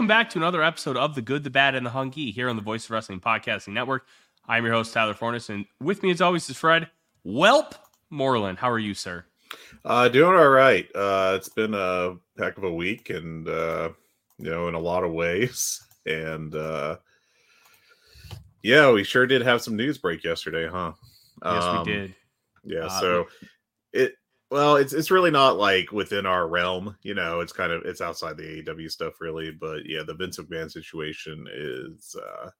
Welcome back to another episode of The Good, the Bad, and the Hungee here on the Voice of Wrestling Podcasting Network. I'm your host, Tyler Fornes, and with me, as always, is Fred Welp Moreland. How are you, sir? Uh, doing all right. Uh, it's been a heck of a week, and uh, you know, in a lot of ways. And uh, yeah, we sure did have some news break yesterday, huh? Yes, Um, we did. Yeah. Uh, so it well, it's it's really not like within our realm, you know. It's kind of it's outside the AEW stuff, really. But yeah, the Vince McMahon situation is uh,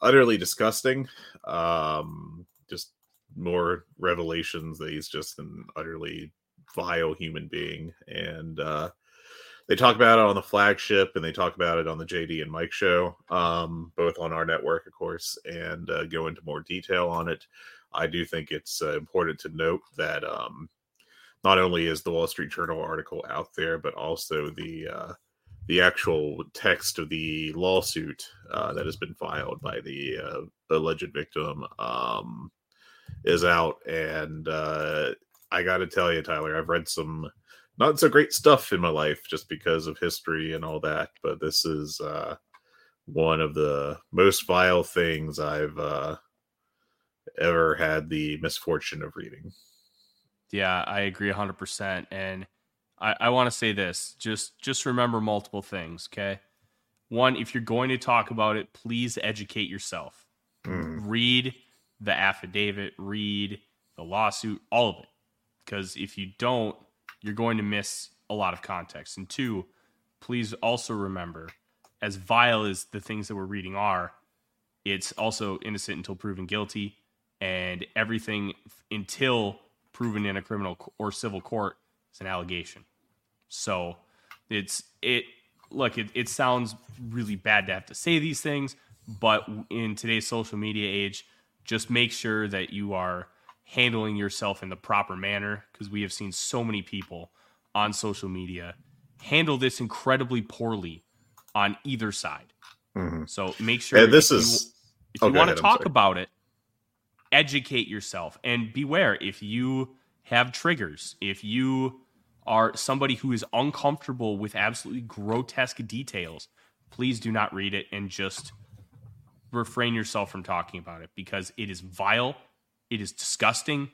utterly disgusting. Um, just more revelations that he's just an utterly vile human being, and uh, they talk about it on the flagship, and they talk about it on the JD and Mike show, um, both on our network, of course, and uh, go into more detail on it. I do think it's uh, important to note that um, not only is the Wall Street Journal article out there, but also the uh, the actual text of the lawsuit uh, that has been filed by the uh, alleged victim um, is out. And uh, I got to tell you, Tyler, I've read some not so great stuff in my life just because of history and all that, but this is uh, one of the most vile things I've uh, ever had the misfortune of reading. Yeah, I agree 100%. And I, I want to say this just just remember multiple things, okay? One, if you're going to talk about it, please educate yourself. Mm. Read the affidavit, read the lawsuit, all of it. Because if you don't, you're going to miss a lot of context. And two, please also remember, as vile as the things that we're reading are, it's also innocent until proven guilty. And everything until proven in a criminal or civil court is an allegation. So it's it look it, it sounds really bad to have to say these things, but in today's social media age, just make sure that you are handling yourself in the proper manner because we have seen so many people on social media handle this incredibly poorly on either side. Mhm. So make sure And this if you- is if Oh, you want to talk about it, educate yourself and beware if you have triggers, if you are somebody who is uncomfortable with absolutely grotesque details, please do not read it and just refrain yourself from talking about it because it is vile, it is disgusting,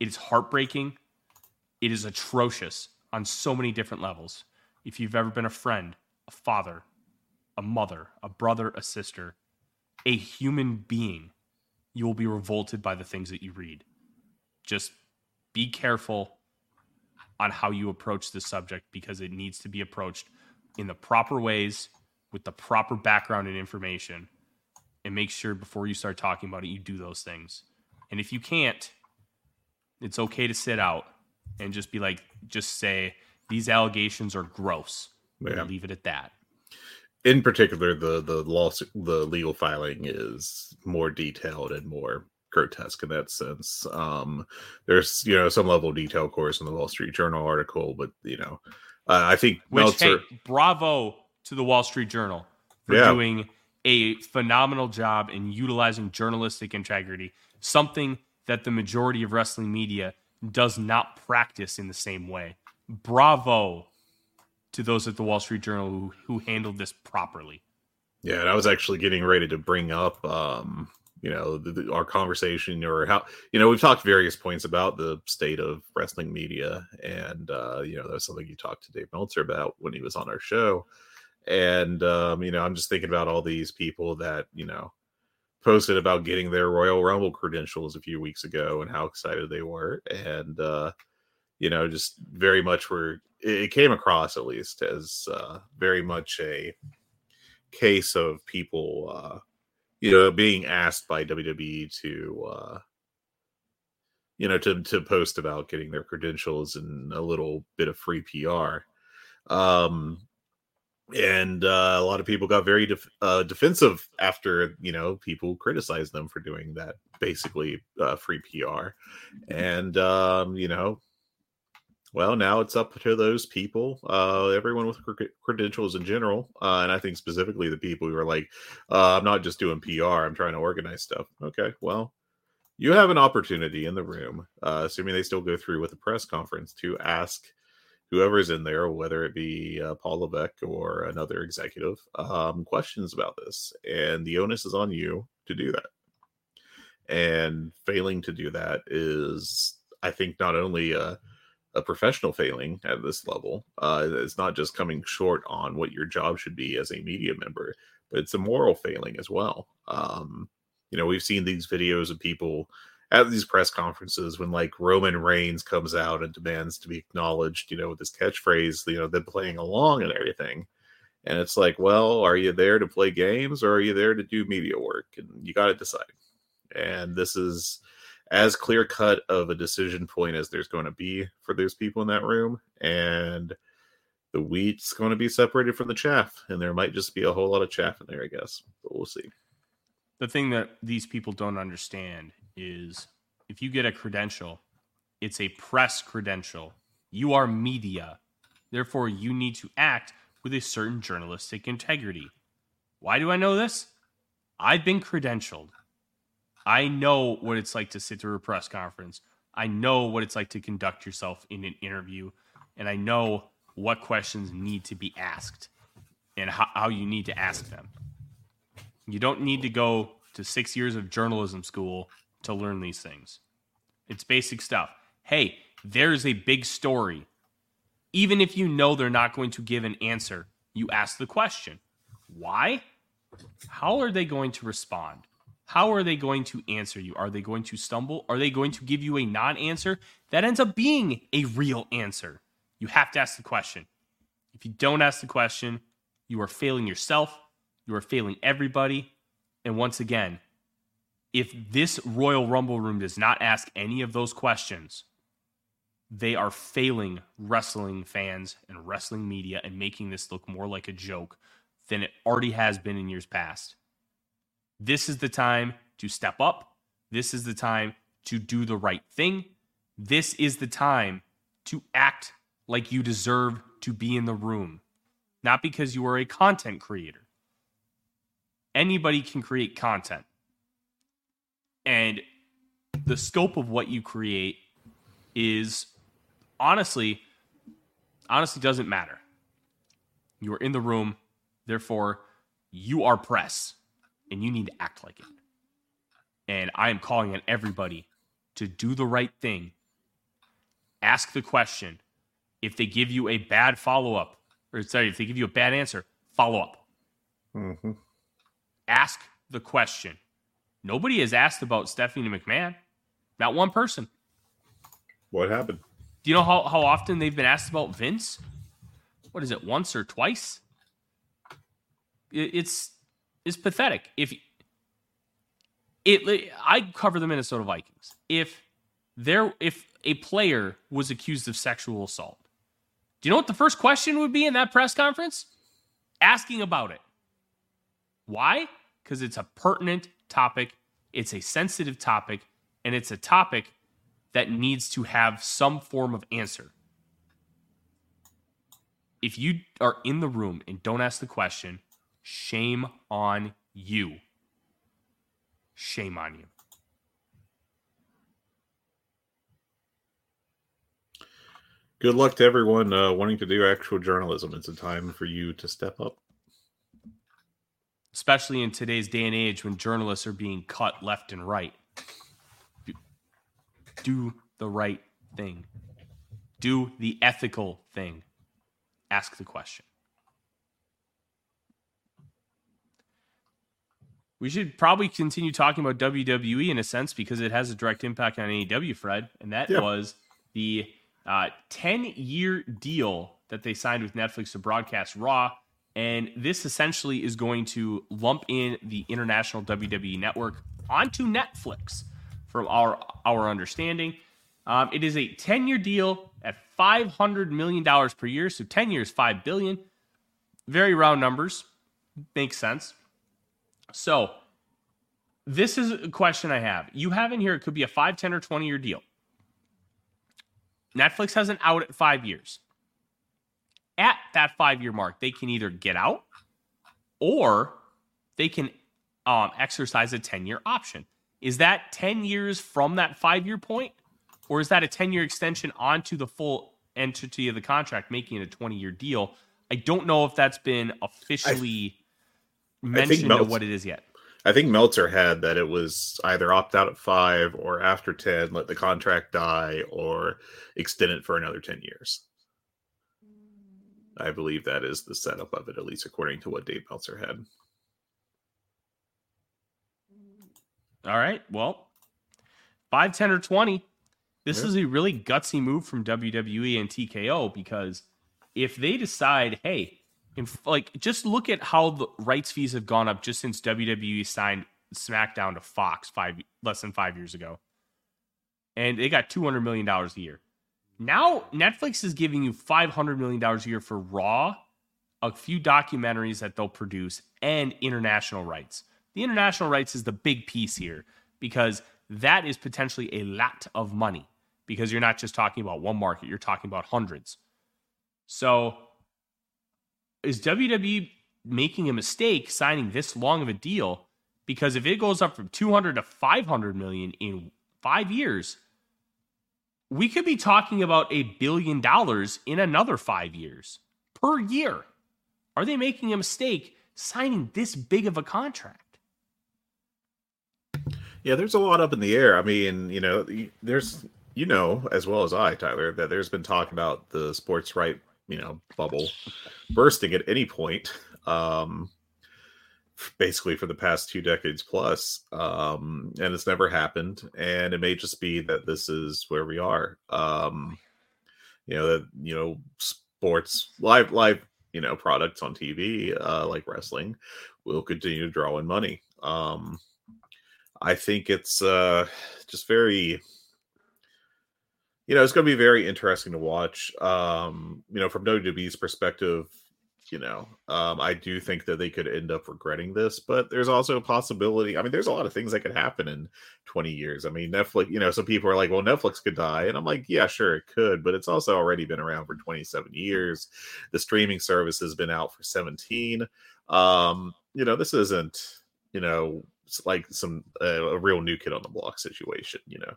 it is heartbreaking, it is atrocious on so many different levels. If you've ever been a friend, a father, a mother, a brother, a sister, a human being, you will be revolted by the things that you read. Just be careful on how you approach this subject because it needs to be approached in the proper ways with the proper background and information. And make sure before you start talking about it, you do those things. And if you can't, it's okay to sit out and just be like, just say, these allegations are gross. Yeah. And leave it at that. In particular the the lawsuit the legal filing is more detailed and more grotesque in that sense um there's you know some level of detail of course in the wall street journal article but you know uh, i think Which, Meltzer, hey, bravo to the Wall Street Journal for Yeah. doing a phenomenal job in utilizing journalistic integrity, something that the majority of wrestling media does not practice in the same way. Bravo to those at the Wall Street Journal who, who handled this properly. yeah and i was actually getting ready to bring up um you know the, the- our conversation or how you know we've talked various points about the state of wrestling media and uh you know that's something you talked to dave meltzer about when he was on our show and um you know i'm just thinking about all these people that you know posted about getting their Royal Rumble credentials a few weeks ago and how excited they were, and uh, you know, just very much were it came across at least as uh, very much a case of people, uh, you know, being asked by WWE to. Uh, you know, to to post about getting their credentials and a little bit of free PR. Um, and uh, a lot of people got very def- uh, defensive after you know people criticized them for doing that basically uh, free pr and um, you know well now it's up to those people uh, everyone with credentials in general uh, and i think specifically the people who are like uh, i'm not just doing pr i'm trying to organize stuff okay well you have an opportunity in the room assuming they still go through with the press conference to ask whoever's in there, whether it be uh, Paul Levesque or another executive, um, questions about this. And the onus is on you to do that. And failing to do that is, I think, not only a, a professional failing at this level, uh, it's not just coming short on what your job should be as a media member, but it's a moral failing as well. Um, you know, we've seen these videos of people at these press conferences when like Roman Reigns comes out and demands to be acknowledged, you know, with this catchphrase, you know, they're playing along and everything. And it's like, well, are you there to play games or are you there to do media work? And you got to decide. And this is as clear cut of a decision point as there's going to be for those people in that room. And the wheat's going to be separated from the chaff. And there might just be a whole lot of chaff in there, I guess. But we'll see. The thing that these people don't understand is if you get a credential, it's a press credential. You are media. Therefore, you need to act with a certain journalistic integrity. Why do I know this? I've been credentialed. I know what it's like to sit through a press conference. I know what it's like to conduct yourself in an interview. And I know what questions need to be asked and how, how you need to ask them. You don't need to go to six years of journalism school to learn these things. It's basic stuff. Hey, there's a big story. Even if you know they're not going to give an answer, you ask the question. Why? How are they going to respond? How are they going to answer you? Are they going to stumble? Are they going to give you a non answer that ends up being a real answer? You have to ask the question. If you don't ask the question, you are failing yourself, you are failing everybody. And once again, if this Royal Rumble room does not ask any of those questions, they are failing wrestling fans and wrestling media and making this look more like a joke than it already has been in years past. This is the time to step up. This is the time to do the right thing. This is the time to act like you deserve to be in the room, not because you are a content creator. Anybody can create content. And the scope of what you create is honestly, honestly doesn't matter. You are in the room, therefore, you are press and you need to act like it. And I am calling on everybody to do the right thing. Ask the question. If they give you a bad follow up, or sorry, if they give you a bad answer, follow up. Mm-hmm. Ask the question. Nobody has asked about Stephanie McMahon. Not one person. What happened? Do you know how, how often they've been asked about Vince? What is it, once or twice? It, it's it's pathetic. If it, I cover the Minnesota Vikings. If there, if a player was accused of sexual assault, do you know what the first question would be in that press conference? Asking about it. Why? Because it's a pertinent topic, it's a sensitive topic, and it's a topic that needs to have some form of answer. If you are in the room and don't ask the question, shame on you. Shame on you. Good luck to everyone uh, wanting to do actual journalism. It's a time for you to step up especially in today's day and age when journalists are being cut left and right. Do the right thing, do the ethical thing, ask the question. We should probably continue talking about WWE in a sense because it has a direct impact on AEW, Fred, and that Yeah. was the uh, 10 year deal that they signed with Netflix to broadcast Raw. And this essentially is going to lump in the international WWE network onto Netflix, from our our understanding. Um, it is a 10 year deal at $500 million per year. So 10 years, 5 billion. Very round numbers. Makes sense. So, this is a question I have. You have in here, it could be a 5, 10, or 20 year deal. Netflix has an out at five years. At that five year mark, they can either get out or they can um, exercise a 10 year option. Is that 10 years from that five year point? Or is that a 10 year extension onto the full entity of the contract, making it a 20 year deal? I don't know if that's been officially mentioned of Meltz- what it is yet. I think Meltzer had that it was either opt out at five or after 10, let the contract die or extend it for another 10 years. I believe that is the setup of it, at least according to what Dave Meltzer had. All right. Well, 5, 10, or 20. This Yeah. is a really gutsy move from WWE and TKO because if they decide, hey, in, like just look at how the rights fees have gone up just since WWE signed SmackDown to Fox five less than five years ago, and they got two hundred million dollars a year. Now Netflix is giving you five hundred million dollars a year for Raw, a few documentaries that they'll produce, and international rights. The international rights is the big piece here because that is potentially a lot of money because you're not just talking about one market, you're talking about hundreds. So is WWE making a mistake signing this long of a deal? Because if it goes up from 200 to 500 million in five years, we could be talking about a billion dollars in another five years per year. Are they making a mistake signing this big of a contract? Yeah, there's a lot up in the air. I mean, you know, there's, you know, as well as I, Tyler, that there's been talk about the sports right, you know, bubble bursting at any point. Um, basically for the past two decades plus um and it's never happened and it may just be that this is where we are um you know that you know sports live live you know products on tv uh like wrestling will continue to draw in money um i think it's uh just very you know it's going to be very interesting to watch um you know from wwe's perspective you know um i do think that they could end up regretting this but there's also a possibility i mean there's a lot of things that could happen in 20 years. I mean netflix you know some people are like well netflix could die and i'm like yeah sure it could but it's also already been around for 27 years. The streaming service has been out for 17 um you know this isn't you know like some uh, a real new kid on the block situation you know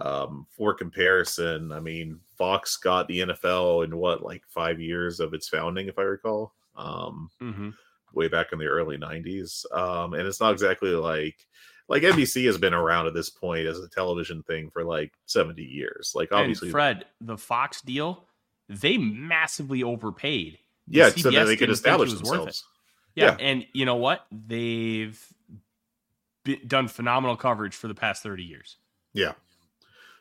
um, for comparison, I mean, Fox got the NFL in what, like five years of its founding, if I recall, um, Mm-hmm. way back in the early 90s. Um, and it's not exactly like, like NBC has been around at this point as a television thing for like 70 years. Like, obviously, and Fred, the Fox deal, they massively overpaid. yeah, CBS so that they could establish it was worth it. themselves. Yeah, Yeah. and you know what? They've done phenomenal coverage for the past 30 years. Yeah.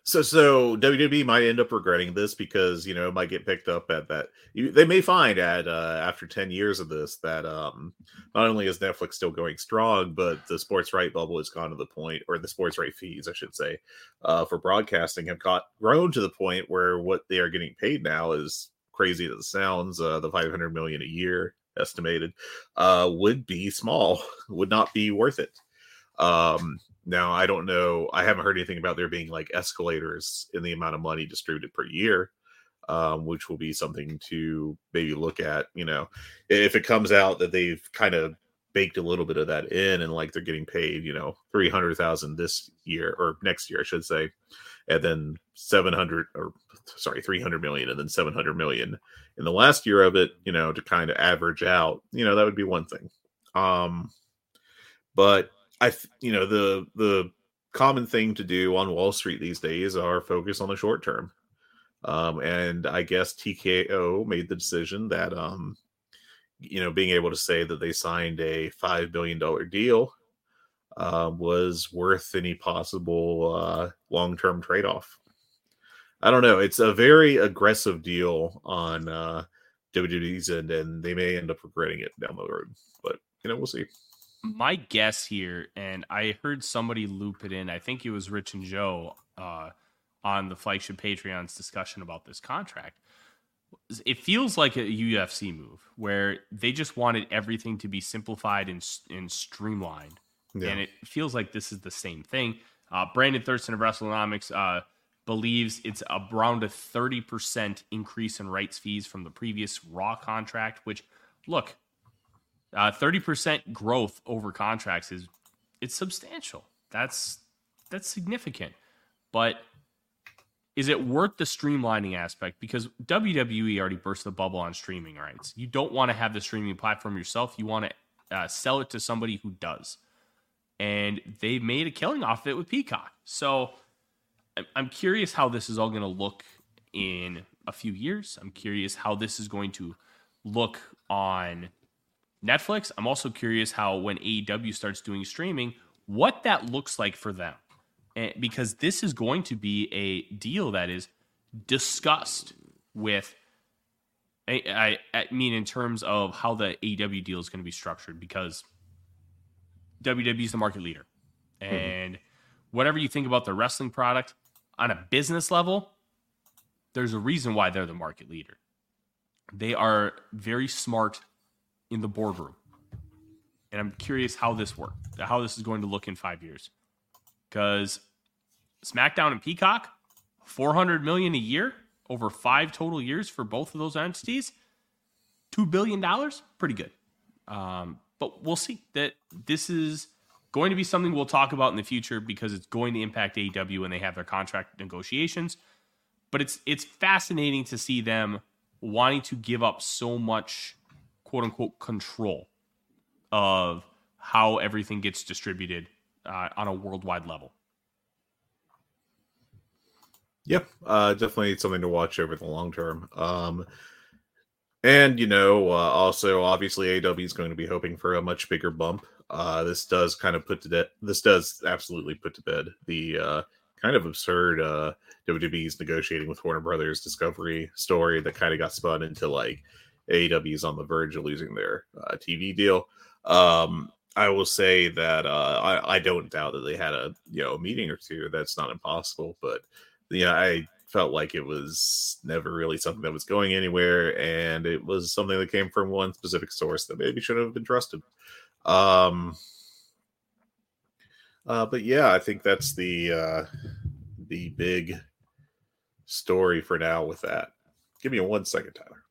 So so WWE might end up regretting this because you know it might get picked up at that. They may find at uh, after ten years of this that um, not only is Netflix still going strong, but the sports right bubble has gone to the point, or the sports right fees, I should say, uh, for broadcasting have got grown to the point where what they are getting paid now is crazy as it sounds. Uh, the five hundred million a year estimated uh, would be small, would not be worth it. Um, now I don't know. I haven't heard anything about there being like escalators in the amount of money distributed per year, um, which will be something to maybe look at. You know, if it comes out that they've kind of baked a little bit of that in and like they're getting paid, you know, three hundred thousand this year or next year, I should say, and then seven hundred or sorry, three hundred million, and then seven hundred million in the last year of it. You know, to kind of average out. You know, that would be one thing. Um, but I, you know, the the common thing to do on Wall Street these days are focus on the short term. Um, and I guess TKO made the decision that, um, you know, being able to say that they signed a five billion dollar deal uh, was worth any possible uh, long term trade off. I don't know. It's a very aggressive deal on uh, WWE's end, and they may end up regretting it down the road. But you know, we'll see. My guess here, and I heard somebody loop it in. I think it was Rich and Joe uh, on the flagship Patreon's discussion about this contract. It feels like a UFC move where they just wanted everything to be simplified and, and streamlined, yeah. and it feels like this is the same thing. Uh, Brandon Thurston of WrestleNomics uh, believes it's around a 30% increase in rights fees from the previous Raw contract, which, look, uh, 30% growth over contracts is it's substantial. That's that's significant. But is it worth the streamlining aspect? Because WWE already burst the bubble on streaming rights. You don't want to have the streaming platform yourself. You want to uh, sell it to somebody who does. And they made a killing off of it with Peacock. So I'm curious how this is all going to look in a few years. I'm curious how this is going to look on Netflix. I'm also curious how when AEW starts doing streaming, what that looks like for them. And because this is going to be a deal that is discussed with I, I, mean in terms of how the AEW deal is going to be structured because WWE is the market leader. Mm-hmm. And mm-hmm. whatever you think about the wrestling product, on a business level, there's a reason why they're the market leader. They are very smart in the boardroom. And I'm curious how this works, how this is going to look in five years. Because SmackDown and Peacock, 400 million a year over five total years for both of those entities, $2 billion, pretty good. Um, but we'll see that this is going to be something we'll talk about in the future because it's going to impact AEW when they have their contract negotiations. But it's it's fascinating to see them wanting to give up so much quote unquote control of how everything gets distributed uh, on a worldwide level. Yep, uh, definitely something to watch over the long term. Um, and you know, uh, also obviously AW is going to be hoping for a much bigger bump uh, this does kind of put to bed. This does absolutely put to bed the uh, kind of absurd uh, WWE's negotiating with Warner Brothers Discovery story that kind of got spun into like AEW's on the verge of losing their uh, TV deal. Um, I will say that uh, I, I don't doubt that they had a you know a meeting or two. That's not impossible, but yeah, I felt like it was never really something that was going anywhere, and it was something that came from one specific source that maybe shouldn't have been trusted. Um, uh, but yeah, I think that's the uh, the big story for now with that. Give me one second, Tyler.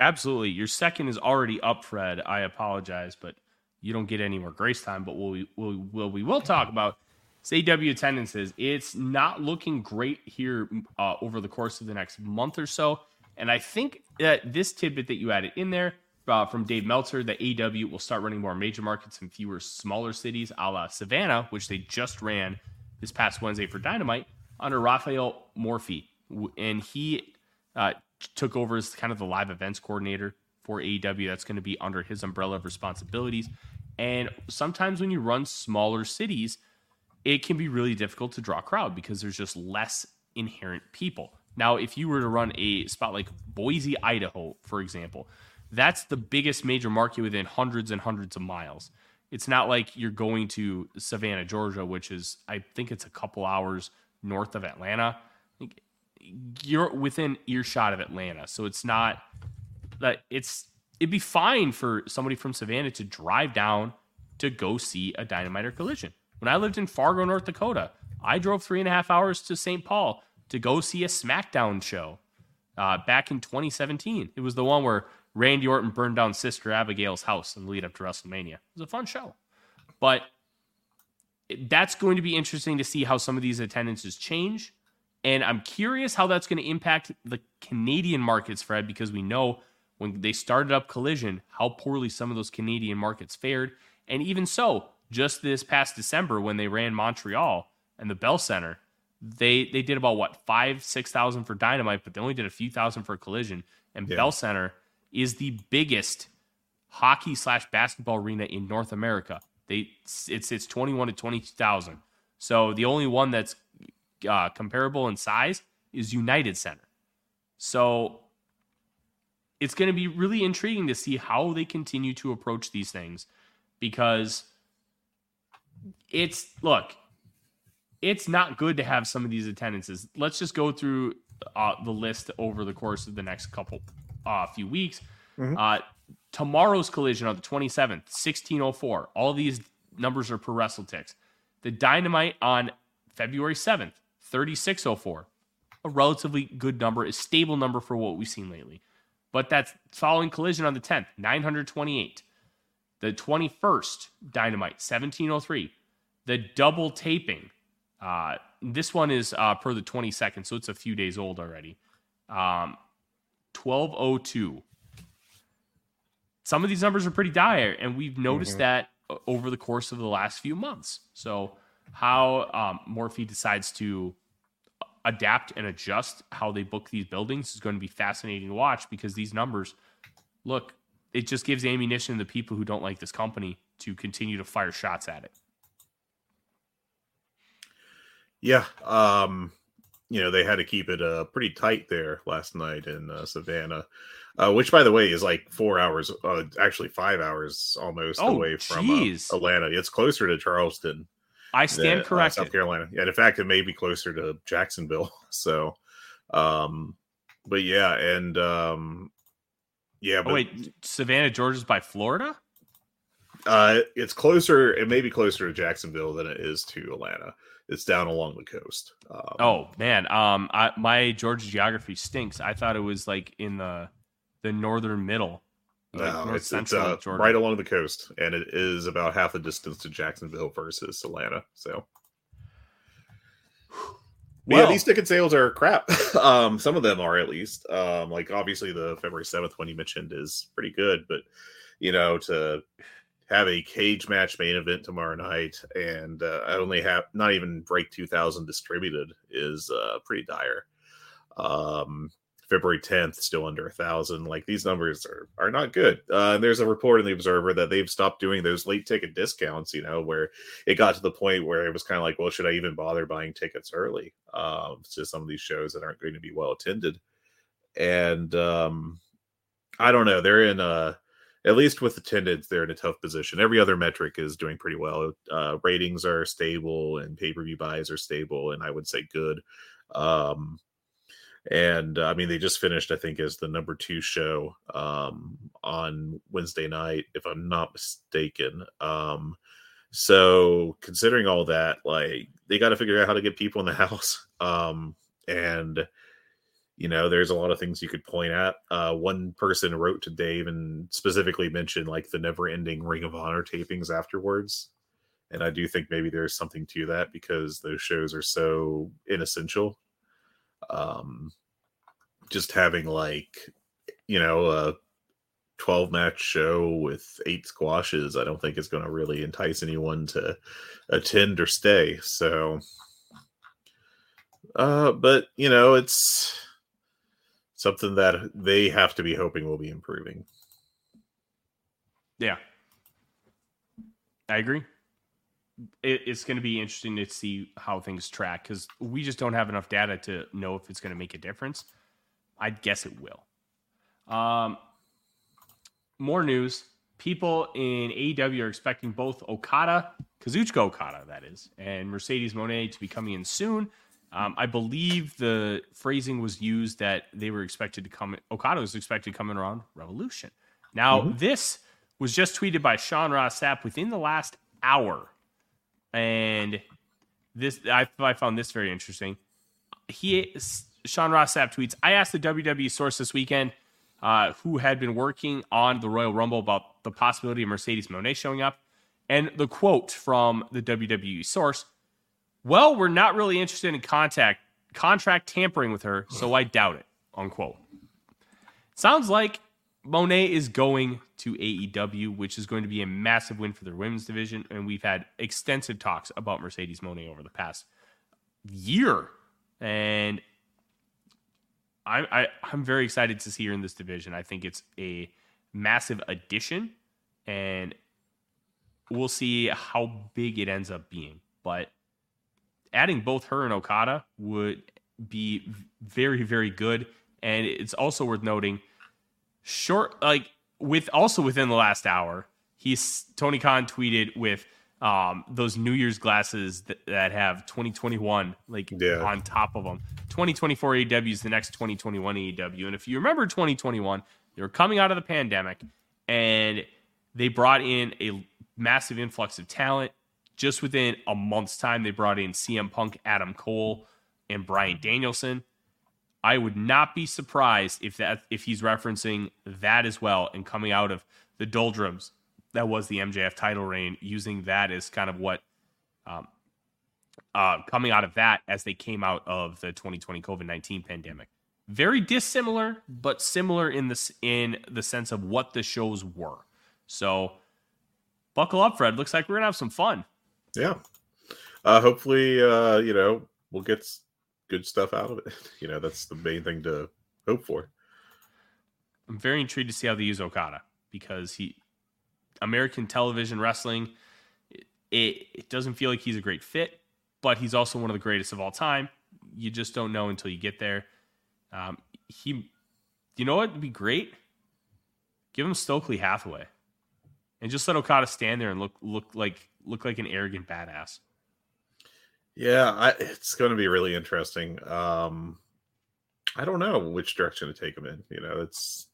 Absolutely. Your second is already up, Fred. I apologize, but you don't get any more grace time. But what we will we'll, we will talk about is AW attendances. It's not looking great here uh, over the course of the next month or so. And I think that this tidbit that you added in there uh, from Dave Meltzer that AW will start running more major markets and fewer smaller cities, a la Savannah, which they just ran this past Wednesday for Dynamite under Rafael Morffi. And he uh, took over as kind of the live events coordinator for AEW. That's going to be under his umbrella of responsibilities. And sometimes when you run smaller cities, it can be really difficult to draw a crowd because there's just less inherent people. Now, if you were to run a spot like Boise, Idaho, for example, that's the biggest major market within hundreds and hundreds of miles. It's not like you're going to Savannah, Georgia, which is, I think it's a couple hours north of Atlanta. You're within earshot of Atlanta. So it's not that it's, it'd be fine for somebody from Savannah to drive down to go see a dynamite or collision. When I lived in Fargo, North Dakota, I drove three and a half hours to St. Paul to go see a SmackDown show uh, back in 2017. It was the one where Randy Orton burned down Sister Abigail's house in the lead up to WrestleMania. It was a fun show. But that's going to be interesting to see how some of these attendances change. And I'm curious how that's going to impact the Canadian markets, Fred, because we know when they started up Collision, how poorly some of those Canadian markets fared. And even so, just this past December when they ran Montreal and the Bell Center, they they did about what five six thousand for Dynamite, but they only did a few thousand for Collision. And yeah. Bell Center is the biggest hockey slash basketball arena in North America. They it's it's 21 to 22,000. So the only one that's uh, comparable in size is United Center. So it's going to be really intriguing to see how they continue to approach these things because it's look, it's not good to have some of these attendances. Let's just go through uh, the list over the course of the next couple uh, few weeks. Mm-hmm. Uh, tomorrow's collision on the 27th, 1604. All these numbers are per WrestleTix. The Dynamite on February 7th, 3604. A relatively good number, a stable number for what we've seen lately. But that's following collision on the 10th, 928. The 21st, Dynamite, 1703. The double taping, uh, this one is uh, per the 22nd, so it's a few days old already. Um, 1202. Some of these numbers are pretty dire, and we've noticed mm-hmm. that over the course of the last few months. So, how um, Morffi decides to adapt and adjust how they book these buildings is going to be fascinating to watch because these numbers look, it just gives ammunition to the people who don't like this company to continue to fire shots at it. Yeah. Um, you know, they had to keep it uh, pretty tight there last night in uh, Savannah, uh, which, by the way, is like four hours, uh, actually five hours almost oh, away from uh, Atlanta. It's closer to Charleston. I stand than, corrected. Uh, South Carolina. Yeah, in fact, it may be closer to Jacksonville. So, um, but yeah, and um, yeah. Oh, but, wait, Savannah, Georgia's by Florida. Uh, it's closer. It may be closer to Jacksonville than it is to Atlanta. It's down along the coast. Um, oh man, um, I, my Georgia geography stinks. I thought it was like in the the northern middle. Like no, it's, it's uh, right along the coast, and it is about half the distance to Jacksonville versus Atlanta. So, well, yeah, these ticket sales are crap. um, some of them are at least. Um, like obviously the February seventh one you mentioned is pretty good, but you know to have a cage match main event tomorrow night, and uh, I only have not even break two thousand distributed is uh, pretty dire. Um, February 10th, still under a thousand. Like these numbers are, are not good. Uh, and there's a report in the Observer that they've stopped doing those late ticket discounts, you know, where it got to the point where it was kind of like, well, should I even bother buying tickets early um, to some of these shows that aren't going to be well attended? And um, I don't know. They're in a, at least with attendance, they're in a tough position. Every other metric is doing pretty well. Uh, ratings are stable and pay per view buys are stable, and I would say good. Um, and uh, I mean, they just finished, I think, as the number two show um, on Wednesday night, if I'm not mistaken. Um, so, considering all that, like they got to figure out how to get people in the house. Um, and you know, there's a lot of things you could point at. Uh, one person wrote to Dave and specifically mentioned like the never-ending Ring of Honor tapings afterwards. And I do think maybe there's something to that because those shows are so inessential um, just having like you know a 12 match show with eight squashes i don't think is going to really entice anyone to attend or stay so uh but you know it's something that they have to be hoping will be improving. Yeah. I agree it, it's going to be interesting to see how things track because we just don't have enough data to know if it's going to make a difference. I guess it will. Um, more news. People in AEW are expecting both Okada, Kazuchika Okada, that is, and Mercedes Mone to be coming in soon. Um, I believe the phrasing was used that they were expected to come. Okada was expected to come in around Revolution. Now, mm-hmm. this was just tweeted by Sean Ross Sapp within the last hour and this I, I found this very interesting. He Sean Ross Sapp tweets, I asked the WWE source this weekend uh, who had been working on the Royal Rumble about the possibility of Mercedes Mone showing up. And the quote from the WWE source, well, we're not really interested in contact contract tampering with her, so I doubt it. Unquote. Sounds like Mone is going to AEW, which is going to be a massive win for their women's division. And we've had extensive talks about Mercedes Mone over the past year. And I, I, I'm very excited to see her in this division. I think it's a massive addition. And we'll see how big it ends up being. But adding both her and Okada would be very, very good. And it's also worth noting, short like with also within the last hour, he's Tony Khan tweeted with um, those New Year's glasses that, that have 2021 like Yeah. on top of them. 2024 AEW is the next 2021 AEW. And if you remember 2021, they were coming out of the pandemic and they brought in a massive influx of talent. Just within a month's time, they brought in CM Punk, Adam Cole, and Bryan Danielson. I would not be surprised if that if he's referencing that as well and coming out of the doldrums that was the MJF title reign, using that as kind of what um, uh, coming out of that as they came out of the 2020 COVID 19 pandemic. Very dissimilar, but similar in this in the sense of what the shows were. So buckle up, Fred. Looks like we're gonna have some fun. Yeah. Uh, hopefully, uh, you know, we'll get good stuff out of it. You know, that's the main thing to hope for. I'm very intrigued to see how they use Okada because he American television wrestling it, it, doesn't feel like he's a great fit, but he's also one of the greatest of all time. You just don't know until you get there. Um, he, you know what would be great? Give him Stokely Hathaway, and just let Okada stand there and look look like look like an arrogant badass. Yeah, I, it's going to be really interesting. Um, I don't know which direction to take him in. You know, it's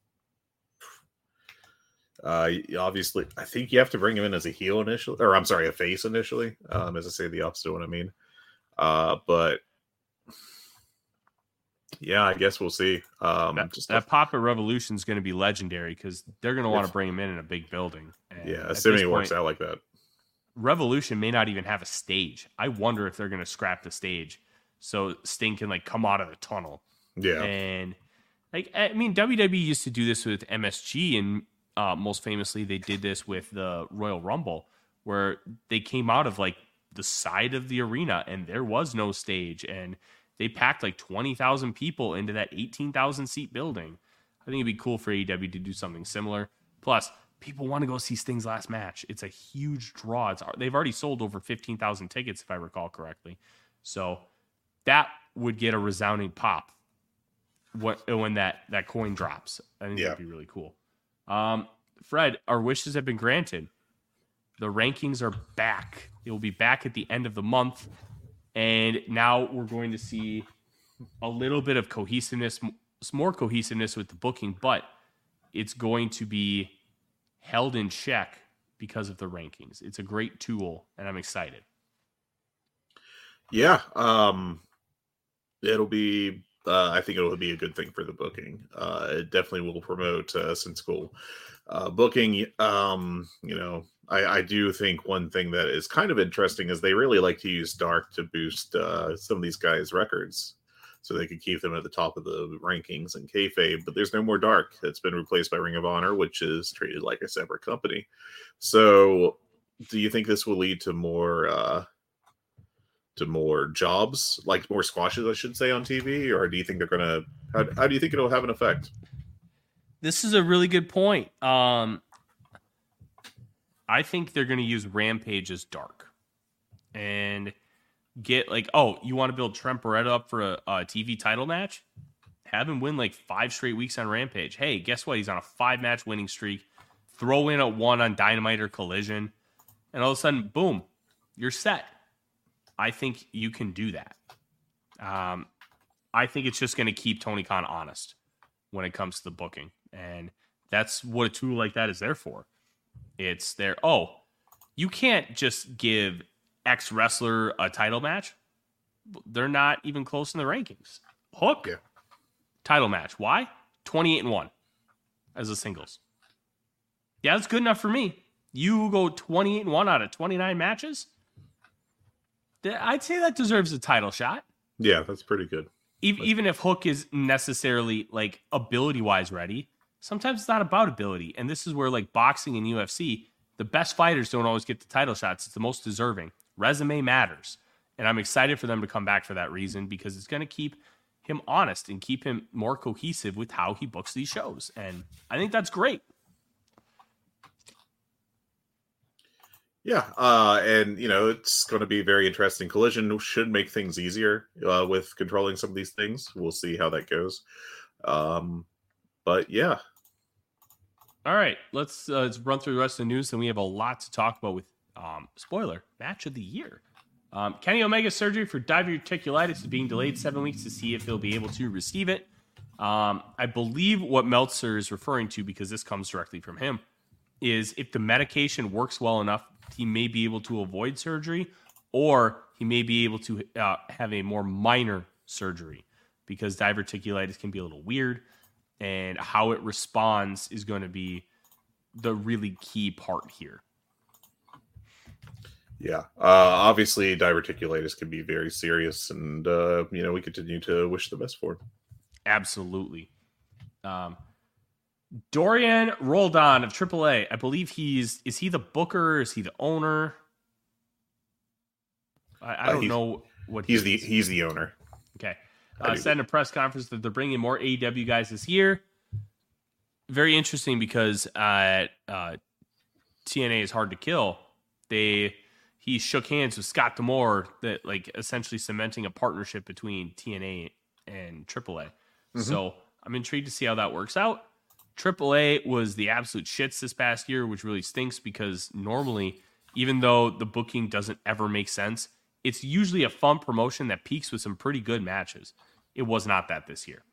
uh, obviously I think you have to bring him in as a heel initially, or I'm sorry, a face initially. Um, as I say, the opposite of what I mean. Uh, but yeah, I guess we'll see. Um, That, just that pop at Revolution is going to be legendary because they're going to want to bring him in in a big building. And yeah, assuming it works point- out like that. Revolution may not even have a stage. I wonder if they're going to scrap the stage so Sting can like come out of the tunnel. Yeah, And like I mean, WWE used to do this with MSG, and uh, most famously, they did this with the Royal Rumble, where they came out of like the side of the arena, and there was no stage, and they packed like twenty thousand people into that eighteen thousand seat building. I think it'd be cool for AEW to do something similar. Plus, people want to go see Sting's last match. It's a huge draw. It's, they've already sold over fifteen thousand tickets, if I recall correctly. So that would get a resounding pop what when that that coin drops. I think Yeah. that'd be really cool. Um, Fred, our wishes have been granted. The rankings are back. It will be back at the end of the month, and now we're going to see a little bit of cohesiveness, some more cohesiveness with the booking, but it's going to be held in check because of the rankings. It's a great tool, and I'm excited. Yeah, um, it'll be. Uh, I think it'll be a good thing for the booking. Uh, it definitely will promote uh, Sensical uh, booking. Um, you know, I, I do think one thing that is kind of interesting is they really like to use Dark to boost uh, some of these guys' records, so they could keep them at the top of the rankings and kayfabe. But there's no more Dark. It's been replaced by Ring of Honor, which is treated like a separate company. So, do you think this will lead to more? Uh, to more jobs, like more squashes, I should say, on TV, or do you think they're gonna? How, how do you think it'll have an effect? This is a really good point. Um, I think they're going to use Rampage as dark and get like, oh, you want to build Trent Beretta up for a, a TV title match? Have him win like five straight weeks on Rampage. Hey, guess what? He's on a five match winning streak. Throw in a one on Dynamite or Collision, and all of a sudden, boom, you're set. I think you can do that. Um, I think it's just going to keep Tony Khan honest when it comes to the booking. And that's what a tool like that is there for. It's there. Oh, you can't just give X wrestler a title match. They're not even close in the rankings. Hook, Yeah. title match. Why? 28 and 1 as a singles. Yeah, that's good enough for me. You go 28 and 1 out of 29 matches. I'd say that deserves a title shot Yeah, that's pretty good. even, even if Hook is necessarily like ability wise ready, sometimes it's not about ability. And this is where like boxing and UFC, the best fighters don't always get the title shots. It's the most deserving. Resume matters. And I'm excited for them to come back for that reason because it's going to keep him honest and keep him more cohesive with how he books these shows. And I think that's great. Yeah, uh, and you know it's going to be very interesting. Collision should make things easier uh, with controlling some of these things. We'll see how that goes. Um, but yeah. All right, let's, uh, let's run through the rest of the news. And we have a lot to talk about with um, spoiler match of the year. Um, Kenny Omega's surgery for diverticulitis is being delayed seven weeks to see if he'll be able to receive it. Um, I believe what Meltzer is referring to, because this comes directly from him, is if the medication works well enough, he may be able to avoid surgery, or he may be able to uh, have a more minor surgery because diverticulitis can be a little weird, and how it responds is going to be the really key part here. Yeah, uh, obviously diverticulitis can be very serious, and uh, you know we continue to wish the best for him. Absolutely. Um, Dorian Roldan of AAA. I believe he's is he the booker? Is he the owner? I, I Uh, don't he's- know what He's he the he's the owner. Okay. I Uh, said in a press conference that they're bringing more AEW guys this year. Very interesting because uh, uh, TNA is hard to kill. They he shook hands with Scott D'Amore that like essentially cementing a partnership between TNA and AAA. Mhm. So I'm intrigued to see how that works out. AAA was the absolute shits this past year, which really stinks because normally, even though the booking doesn't ever make sense, it's usually a fun promotion that peaks with some pretty good matches. It was not that this year.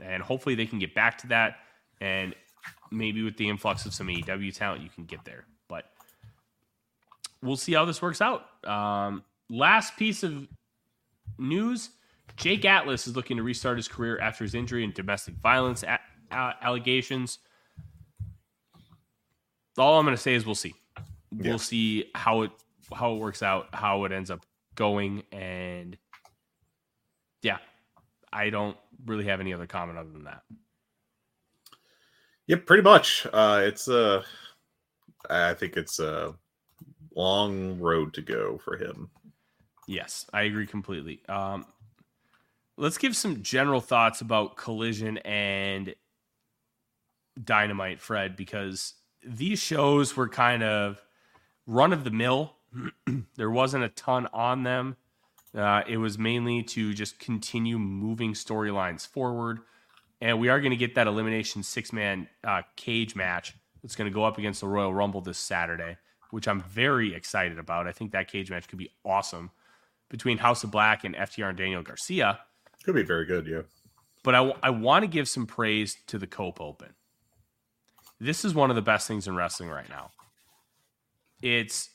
And hopefully they can get back to that. And maybe with the influx of some AEW talent, you can get there. We'll see how this works out. Um, last piece of news Jake Atlas is looking to restart his career after his injury and domestic violence a- a- allegations. All I'm going to say is we'll see. Yeah. We'll see how it how it works out, how it ends up going, and yeah, I don't really have any other comment other than that. Yep, pretty much. Uh, it's uh, I think it's a long road to go for him. Yes, I agree completely. Um, let's give some general thoughts about Collision and Dynamite, Fred, because these shows were kind of run of the mill. there wasn't a ton on them. Uh, it was mainly to just continue moving storylines forward. And we are going to get that elimination six man uh, cage match that's going to go up against the Royal Rumble this Saturday, which I'm very excited about. I think that cage match could be awesome between House of Black and FTR and Daniel Garcia. Could be very good, yeah. But I, I want to give some praise to the Cope Open. This is one of the best things in wrestling right now. It's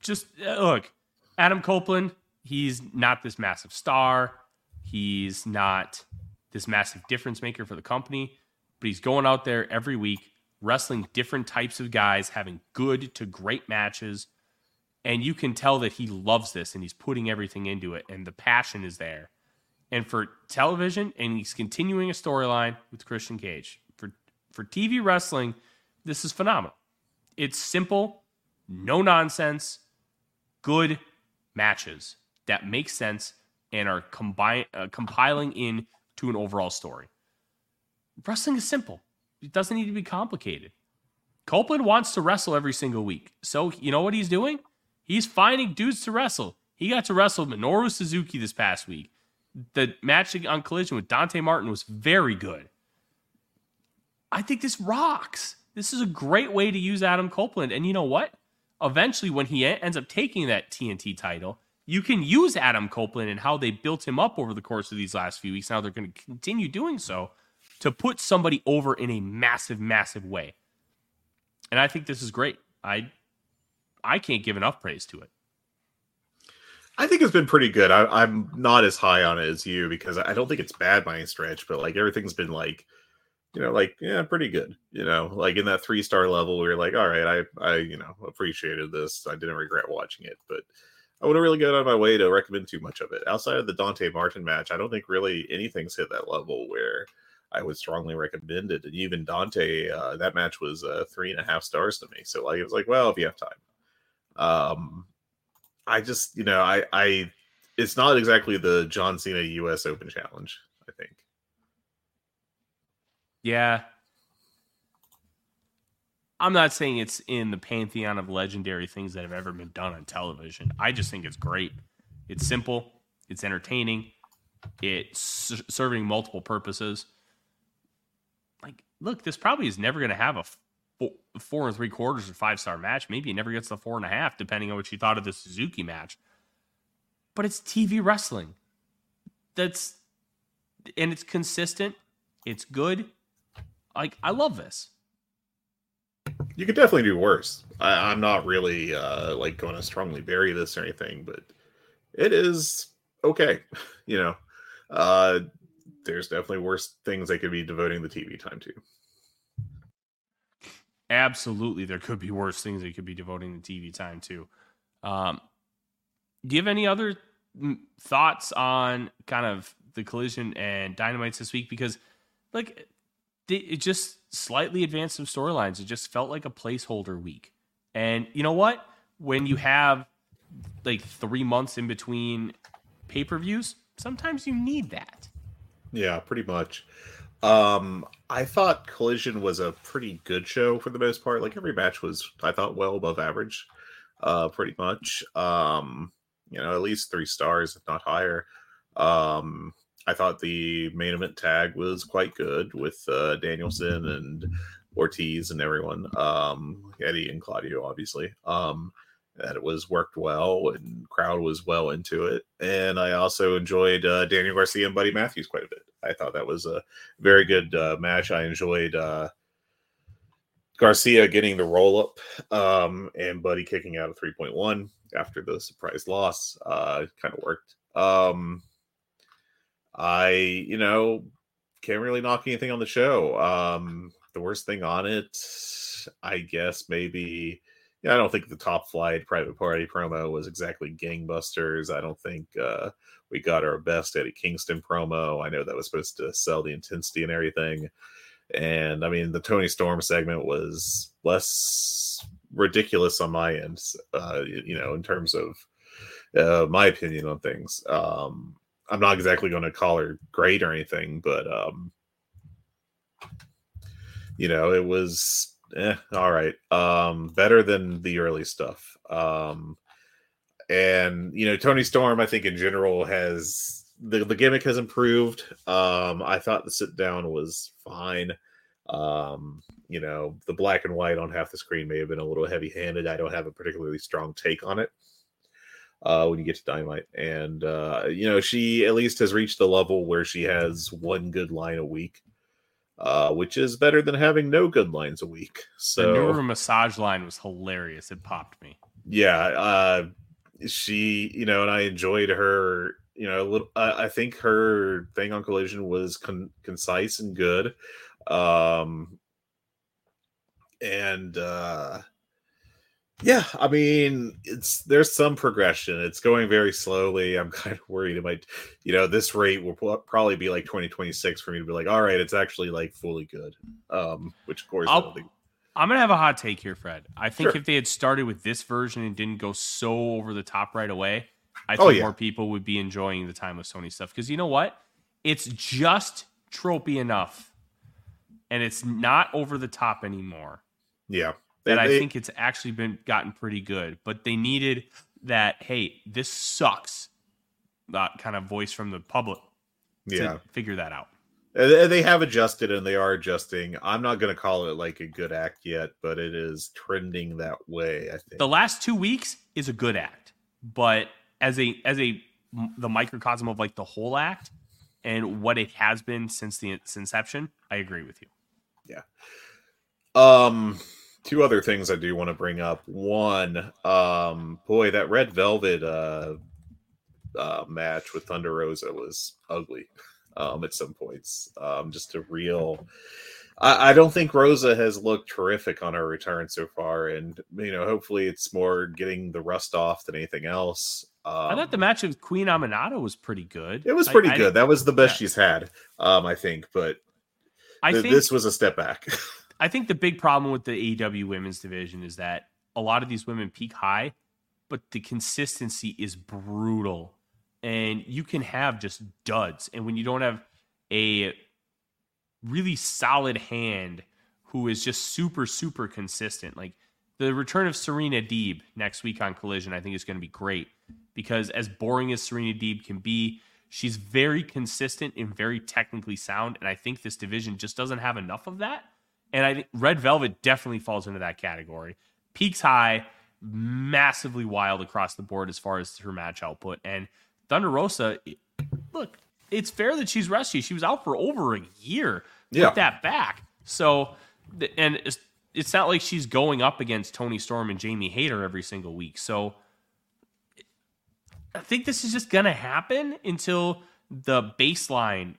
just uh, look, Adam Copeland, he's not this massive star. He's not this massive difference maker for the company, but he's going out there every week, wrestling different types of guys, having good to great matches. And you can tell that he loves this and he's putting everything into it, and the passion is there. And for television, and he's continuing a storyline with Christian Cage. For for TV wrestling, this is phenomenal. It's simple, no nonsense, good matches that make sense and are combine, uh, compiling in to an overall story. Wrestling is simple. It doesn't need to be complicated. Copeland wants to wrestle every single week. So, you know what he's doing? He's finding dudes to wrestle. He got to wrestle Minoru Suzuki this past week. The match on Collision with Dante Martin was very good. I think this rocks. This is a great way to use Adam Copeland. And you know what? Eventually, when he ends up taking that TNT title, you can use Adam Copeland and how they built him up over the course of these last few weeks. Now they're going to continue doing so to put somebody over in a massive, massive way. And I think this is great. I I can't give enough praise to it. I think it's been pretty good. I, I'm not as high on it as you because I don't think it's bad by any stretch, but like everything's been like, you know, like yeah, pretty good. You know, like in that three star level, we were like, all right, I, I, you know, appreciated this. I didn't regret watching it, but I wouldn't really go out of my way to recommend too much of it. Outside of the Dante Martin match, I don't think really anything's hit that level where I would strongly recommend it. And even Dante, uh, that match was uh, three and a half stars to me. So like it was like, well, if you have time. Um, I just, you know, I, I, it's not exactly the John Cena U.S. Open Challenge. I think. Yeah. I'm not saying it's in the pantheon of legendary things that have ever been done on television. I just think it's great. It's simple, it's entertaining, it's serving multiple purposes. Look, this probably is never going to have a four, four and three quarters or five star match. Maybe it never gets the four and a half, depending on what you thought of the Suzuki match. But it's TV wrestling. That's and it's consistent. It's good. Like I love this. You could definitely do worse. I, am not really uh, like going to strongly bury this or anything, but it is okay. You know, uh, there's definitely worse things they could be devoting the TV time to. Absolutely, there could be worse things they could be devoting the TV time to. Um, do you have any other mm, thoughts on kind of the collision and dynamites this week? Because, like, it just slightly advanced some storylines. It just felt like a placeholder week. And you know what? When you have like three months in between pay per views, sometimes you need that. Yeah, pretty much. Um, I thought Collision was a pretty good show for the most part. Like every match was, I thought, well above average, uh, pretty much. Um, you know, at least three stars, if not higher. Um, I thought the main event tag was quite good with uh, Danielson and Ortiz and everyone, um, Eddie and Claudio, obviously. Um, that it was worked well and crowd was well into it. And I also enjoyed uh, Daniel Garcia and Buddy Matthews quite a bit. I thought that was a very good uh, match. I enjoyed uh, Garcia getting the roll up um, and Buddy kicking out a 3.1 after the surprise loss. Uh, kind of worked. Um, I, you know, can't really knock anything on the show. Um, the worst thing on it, I guess, maybe. Yeah, I don't think the top flight private party promo was exactly gangbusters. I don't think uh, we got our best Eddie Kingston promo. I know that was supposed to sell the intensity and everything. And I mean, the Toni Storm segment was less ridiculous on my end, uh, you know, in terms of uh, my opinion on things. Um, I'm not exactly going to call her great or anything, but um, you know, it was eh, all right. Um, better than the early stuff. Um, and you know, Toni Storm, I think in general has the the gimmick has improved. Um, I thought the sit down was fine. Um, you know, the black and white on half the screen may have been a little heavy handed. I don't have a particularly strong take on it uh, when you get to Dynamite. And, uh, you know, she at least has reached the level where she has one good line a week, uh, which is better than having no good lines a week. So, the newer massage line was hilarious. It popped me. Yeah. Uh, she, you know, and I enjoyed her. You know, a little. I think her thing on Collision was con- concise and good, um, and uh, yeah, I mean, it's there's some progression. It's going very slowly. I'm kind of worried it might, you know, this rate will probably be like 2026 for me to be like, all right, it's actually like fully good. Um, which of course, i am gonna have a hot take here, Fred. I think sure. if they had started with this version and didn't go so over the top right away, I oh, think oh, yeah. more people would be enjoying the time with Sony stuff. Because you know what? It's just tropey enough, and it's not over the top anymore. Yeah that they, I think it's actually been gotten pretty good. But they needed that, hey, this sucks, that kind of voice from the public yeah. figure that out. They have adjusted and they are adjusting. I'm not going to call it like a good act yet, but it is trending that way. I think the last two weeks is a good act, but as a as a the microcosm of like the whole act and what it has been since the inception, I agree with you. Yeah. Um two other things I do want to bring up. One, um, boy, that Red Velvet uh, uh, match with Thunder Rosa was ugly um, at some points. Um, just a real. I, I don't think Rosa has looked terrific on her return so far, and you know, hopefully, it's more getting the rust off than anything else. Um, I thought the um, match with Queen Aminata was pretty good. It was pretty I, good. I, that was the best yeah. she's had, um, I think. But I think this was a step back. I think the big problem with the AEW women's division is that a lot of these women peak high, but the consistency is brutal. And you can have just duds. And when you don't have a really solid hand who is just super, super consistent. Like the return of Serena Deeb next week on Collision, I think is going to be great because as boring as Serena Deeb can be, she's very consistent and very technically sound. And I think this division just doesn't have enough of that. And I think Red Velvet definitely falls into that category. Peaks high, massively wild across the board as far as her match output. And Thunder Rosa, look, it's fair that she's rusty. She was out for over a year Yeah. with that back. So, and it's, it's not like she's going up against Toni Storm and Jamie Hayter every single week. So, I think this is just going to happen until the baseline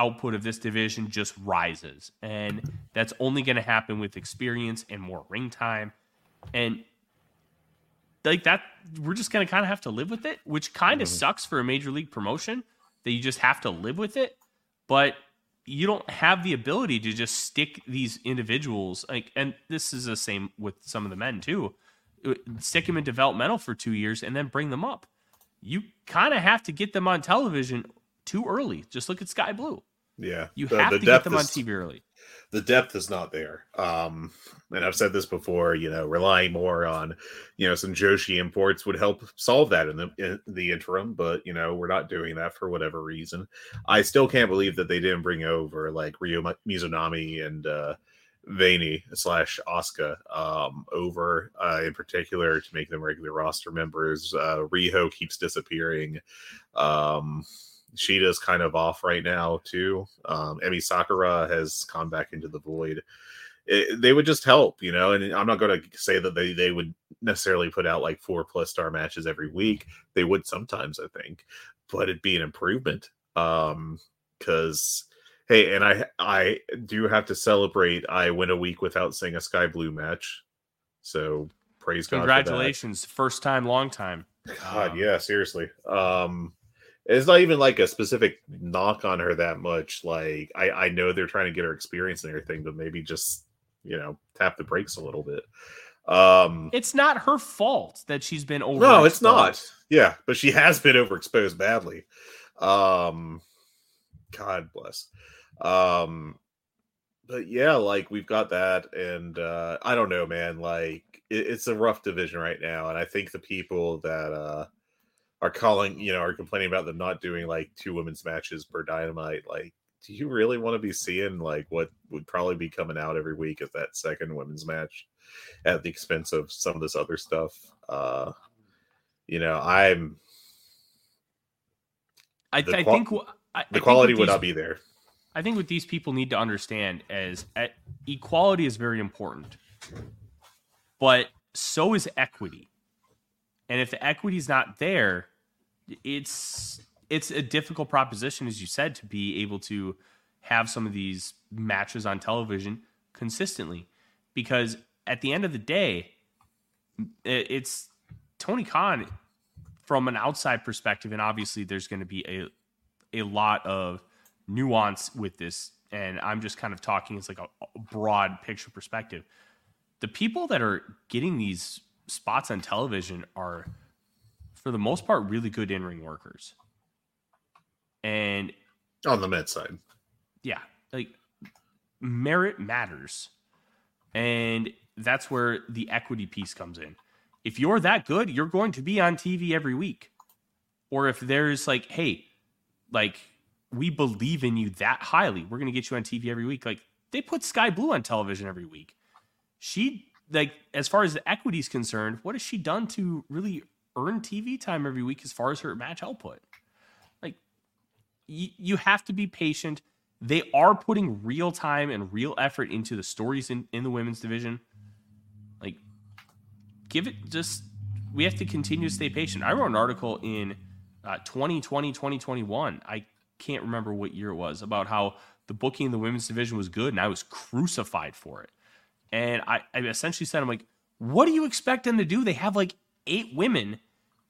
output of this division just rises. And that's only going to happen with experience and more ring time. And like that, we're just going to kind of have to live with it, which kind of sucks for a major league promotion that you just have to live with it. But you don't have the ability to just stick these individuals like, and this is the same with some of the men too. uh, Stick them in developmental for two years and then bring them up. You kind of have to get them on television too early. Just look at Sky Blue. Yeah, You The- have the to get depth them on is- TV early. the depth is not there. Um, and I've said this before, you know, relying more on, you know, some Joshi imports would help solve that in the in the interim, but you know, we're not doing that for whatever reason. I still can't believe that they didn't bring over like Ryo Mizunami and uh Veny slash Asuka um over uh in particular to make them regular roster members. Uh Riho keeps disappearing. Um Shida's kind of off right now too. Um, Emi Sakura has come back into the void. It, they would just help, you know. And I'm not going to say that they they would necessarily put out like four plus star matches every week. They would sometimes, I think, but it'd be an improvement. Um, because hey, and I I do have to celebrate. I went a week without seeing a Sky Blue match, so praise God. Congratulations. First time, long time. God, Um, yeah, seriously. Um it's not even like a specific knock on her that much. Like I, I know they're trying to get her experience and everything, but maybe just you know tap the brakes a little bit. Um It's not her fault that she's been over. no, it's not. Yeah, but she has been overexposed badly. Um God bless. Um but yeah, like we've got that, and uh I don't know, man. Like it, it's a rough division right now, and I think the people that uh are calling, you know, are complaining about them not doing like two women's matches per dynamite. Like, do you really want to be seeing like what would probably be coming out every week as that second women's match at the expense of some of this other stuff? Uh you know, I'm I, the I think wh- I, the quality would these- not be there. I think what these people need to understand is uh, equality is very important, but so is equity. And if the equity is not there, it's it's a difficult proposition, as you said, to be able to have some of these matches on television consistently, because at the end of the day, it's Tony Khan from an outside perspective, and obviously there's going to be a a lot of nuance with this, and I'm just kind of talking as like a, a broad picture perspective. The people that are getting these spots on television are, for the most part, really good in ring workers. And On the med side. yeah, like merit matters. And that's where the equity piece comes in. If you're that good, you're going to be on TV every week. Or if there's like, hey, like we believe in you that highly, we're going to get you on TV every week. Like they put Sky Blue on television every week. She like as far as the equity is concerned, what has she done to really earn TV time every week as far as her match output? Like y- you have to be patient. They are putting real time and real effort into the stories in, in the women's division. Like, give it just, we have to continue to stay patient. I wrote an article in uh, 2020, 2021. I can't remember what year it was about how the booking in the women's division was good and I was crucified for it. And I, I essentially said, I'm like, what do you expect them to do? They have like eight women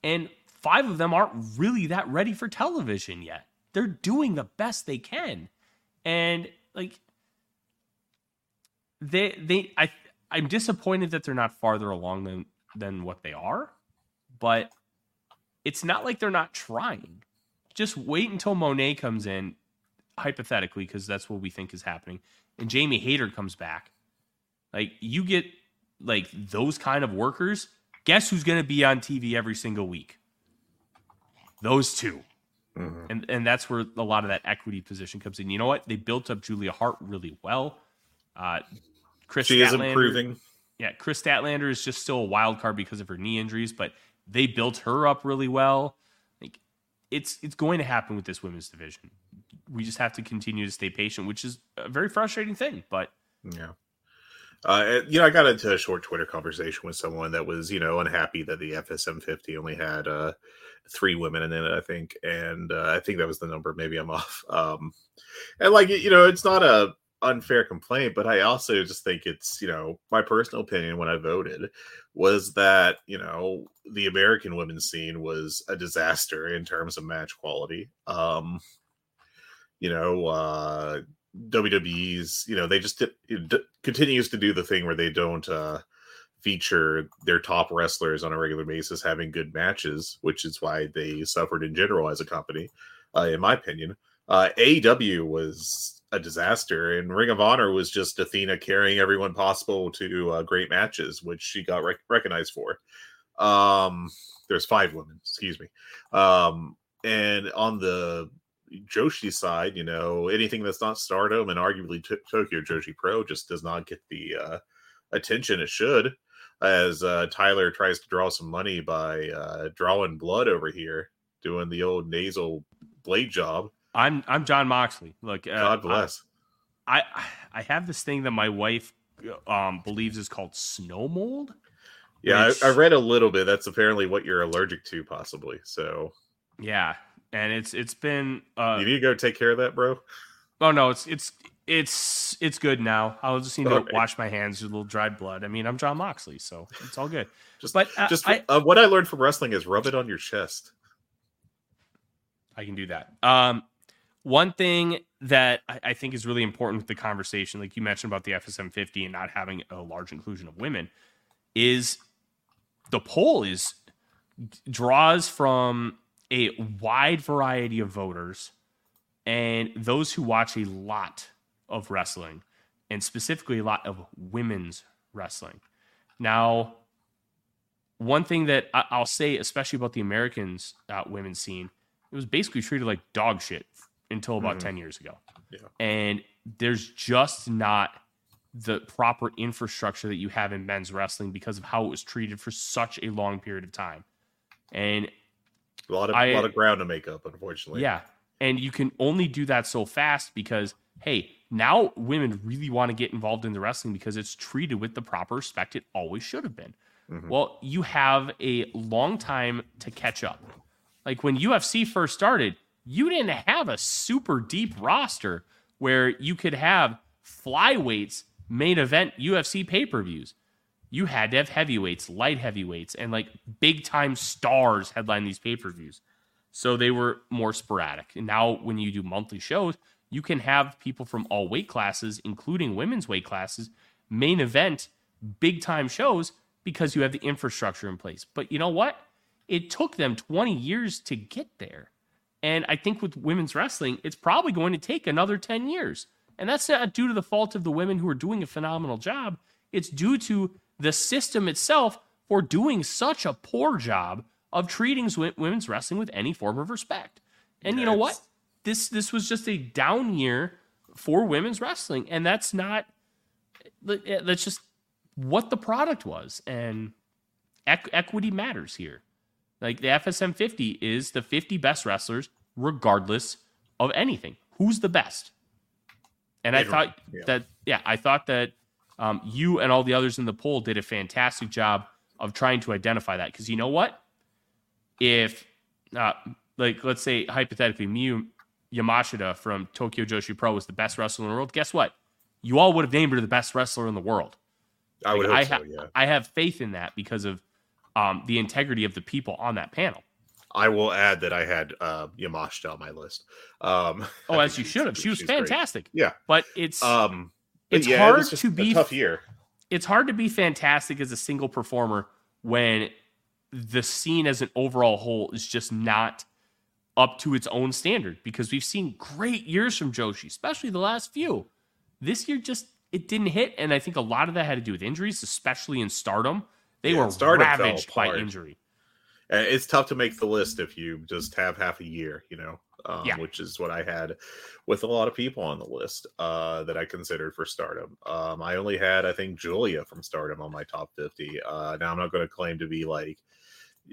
and five of them aren't really that ready for television yet. They're doing the best they can. And like they they I I'm disappointed that they're not farther along than than what they are, but it's not like they're not trying. Just wait until Mone comes in, hypothetically, because that's what we think is happening, and Jamie Hayter comes back. Like you get like those kind of workers, guess who's going to be on TV every single week? Those 2 Mhm. And and that's where a lot of that equity position comes in. You know what? They built up Julia Hart really well. Uh Kris She is improving. yeah, Kris Statlander is just still a wild card because of her knee injuries, but they built her up really well. Like it's it's going to happen with this women's division. We just have to continue to stay patient, which is a very frustrating thing. But Yeah. Uh, you know, I got into a short Twitter conversation with someone that was, you know, unhappy that the FSM 50 only had uh, three women in it, I think. And uh, I think that was the number. Maybe I'm off. Um, and, like, you know, it's not a unfair complaint, but I also just think it's, you know, my personal opinion when I voted was that, you know, the American women's scene was a disaster in terms of match quality. Um, you know, uh, WWE's, you know, they just it continues to do the thing where they don't uh, feature their top wrestlers on a regular basis having good matches, which is why they suffered in general as a company, uh, in my opinion. Uh, AEW was a disaster, and Ring of Honor was just Athena carrying everyone possible to uh, great matches, which she got rec- recognized for. Um, there's five women, excuse me. Um, and on the Joshi side, you know, anything that's not Stardom and arguably t- Tokyo Joshi Pro just does not get the uh, attention it should. As uh, Tyler tries to draw some money by uh, drawing blood over here, doing the old nasal blade job. I'm I'm Jon Moxley. Look, uh, God bless. I, I I have this thing that my wife um, believes is called snow mold. yeah, which- I, I read a little bit. That's apparently what you're allergic to, possibly. So Yeah, and it's it's been uh, you need to go take care of that, bro. Oh no, it's it's it's it's good now. I'll just need to Okay. wash my hands with a little dried blood. I mean, I'm Jon Moxley, so it's all good. Just, But uh, just I, uh, what I learned from wrestling is rub it on your chest. I can do that. Um, one thing that I, I think is really important with the conversation, like you mentioned about the FSM 50 and not having a large inclusion of women, is the poll is draws from a wide variety of voters and those who watch a lot of wrestling and specifically a lot of women's wrestling. Now, one thing that I'll say, especially about the Americans uh, women's scene, it was basically treated like dog shit until about Mhm. 10 years ago. Yeah. And there's just not the proper infrastructure that you have in men's wrestling because of how it was treated for such a long period of time. And A lot of I- a lot of ground to make up, unfortunately. yeah. And you can only do that so fast because, hey, now women really want to get involved in the wrestling because it's treated with the proper respect it always should have been. Mhm. Well, you have a long time to catch up. Like when UFC first started, you didn't have a super deep roster where you could have flyweights main event UFC pay per views. You had to have heavyweights, light heavyweights, and like big time stars headline these pay per views. So they were more sporadic. And now when you do monthly shows, you can have people from all weight classes, including women's weight classes, main event big time shows because you have the infrastructure in place. But you know what? It took them 20 years to get there. And I think with women's wrestling, it's probably going to take another 10 years. And that's not due to the fault of the women who are doing a phenomenal job. It's due to the system itself for doing such a poor job of treating women's wrestling with any form of respect. And you know what? This this was just a down year for women's wrestling, and that's not. Eh, that's just what the product was, and equ- equity matters here. Like the FSM 50 is the 50 best wrestlers, regardless of anything. Who's the best? And I thought on, yeah. that, yeah, I thought that um, you and all the others in the poll did a fantastic job of trying to identify that. Because you know what? If, uh, like, let's say hypothetically, Miyu Yamashita from Tokyo Joshi Pro was the best wrestler in the world, guess what? You all would have named her the best wrestler in the world. I would Like, hope I, so. Yeah, I have faith in that because of um, the integrity of the people on that panel. I will add that I had uh, Yamashita on my list. Um, Oh, as you should have. She was she's great. fantastic. Yeah. But it's Um, It's yeah, hard just to a be- tough year. it's hard to be fantastic as a single performer when the scene as an overall whole is just not up to its own standard because we've seen great years from Joshi, especially the last few. This year just it didn't hit, and I think a lot of that had to do with injuries, especially in Stardom. They Yeah, were Stardom ravaged by injury. Uh, It's tough to make the list if you just have half a year, you know, um, Yeah. which is what I had with a lot of people on the list uh, that I considered for Stardom. Um, I only had, I think, Julia from Stardom on my top 50. Uh, now, I'm not going to claim to be like,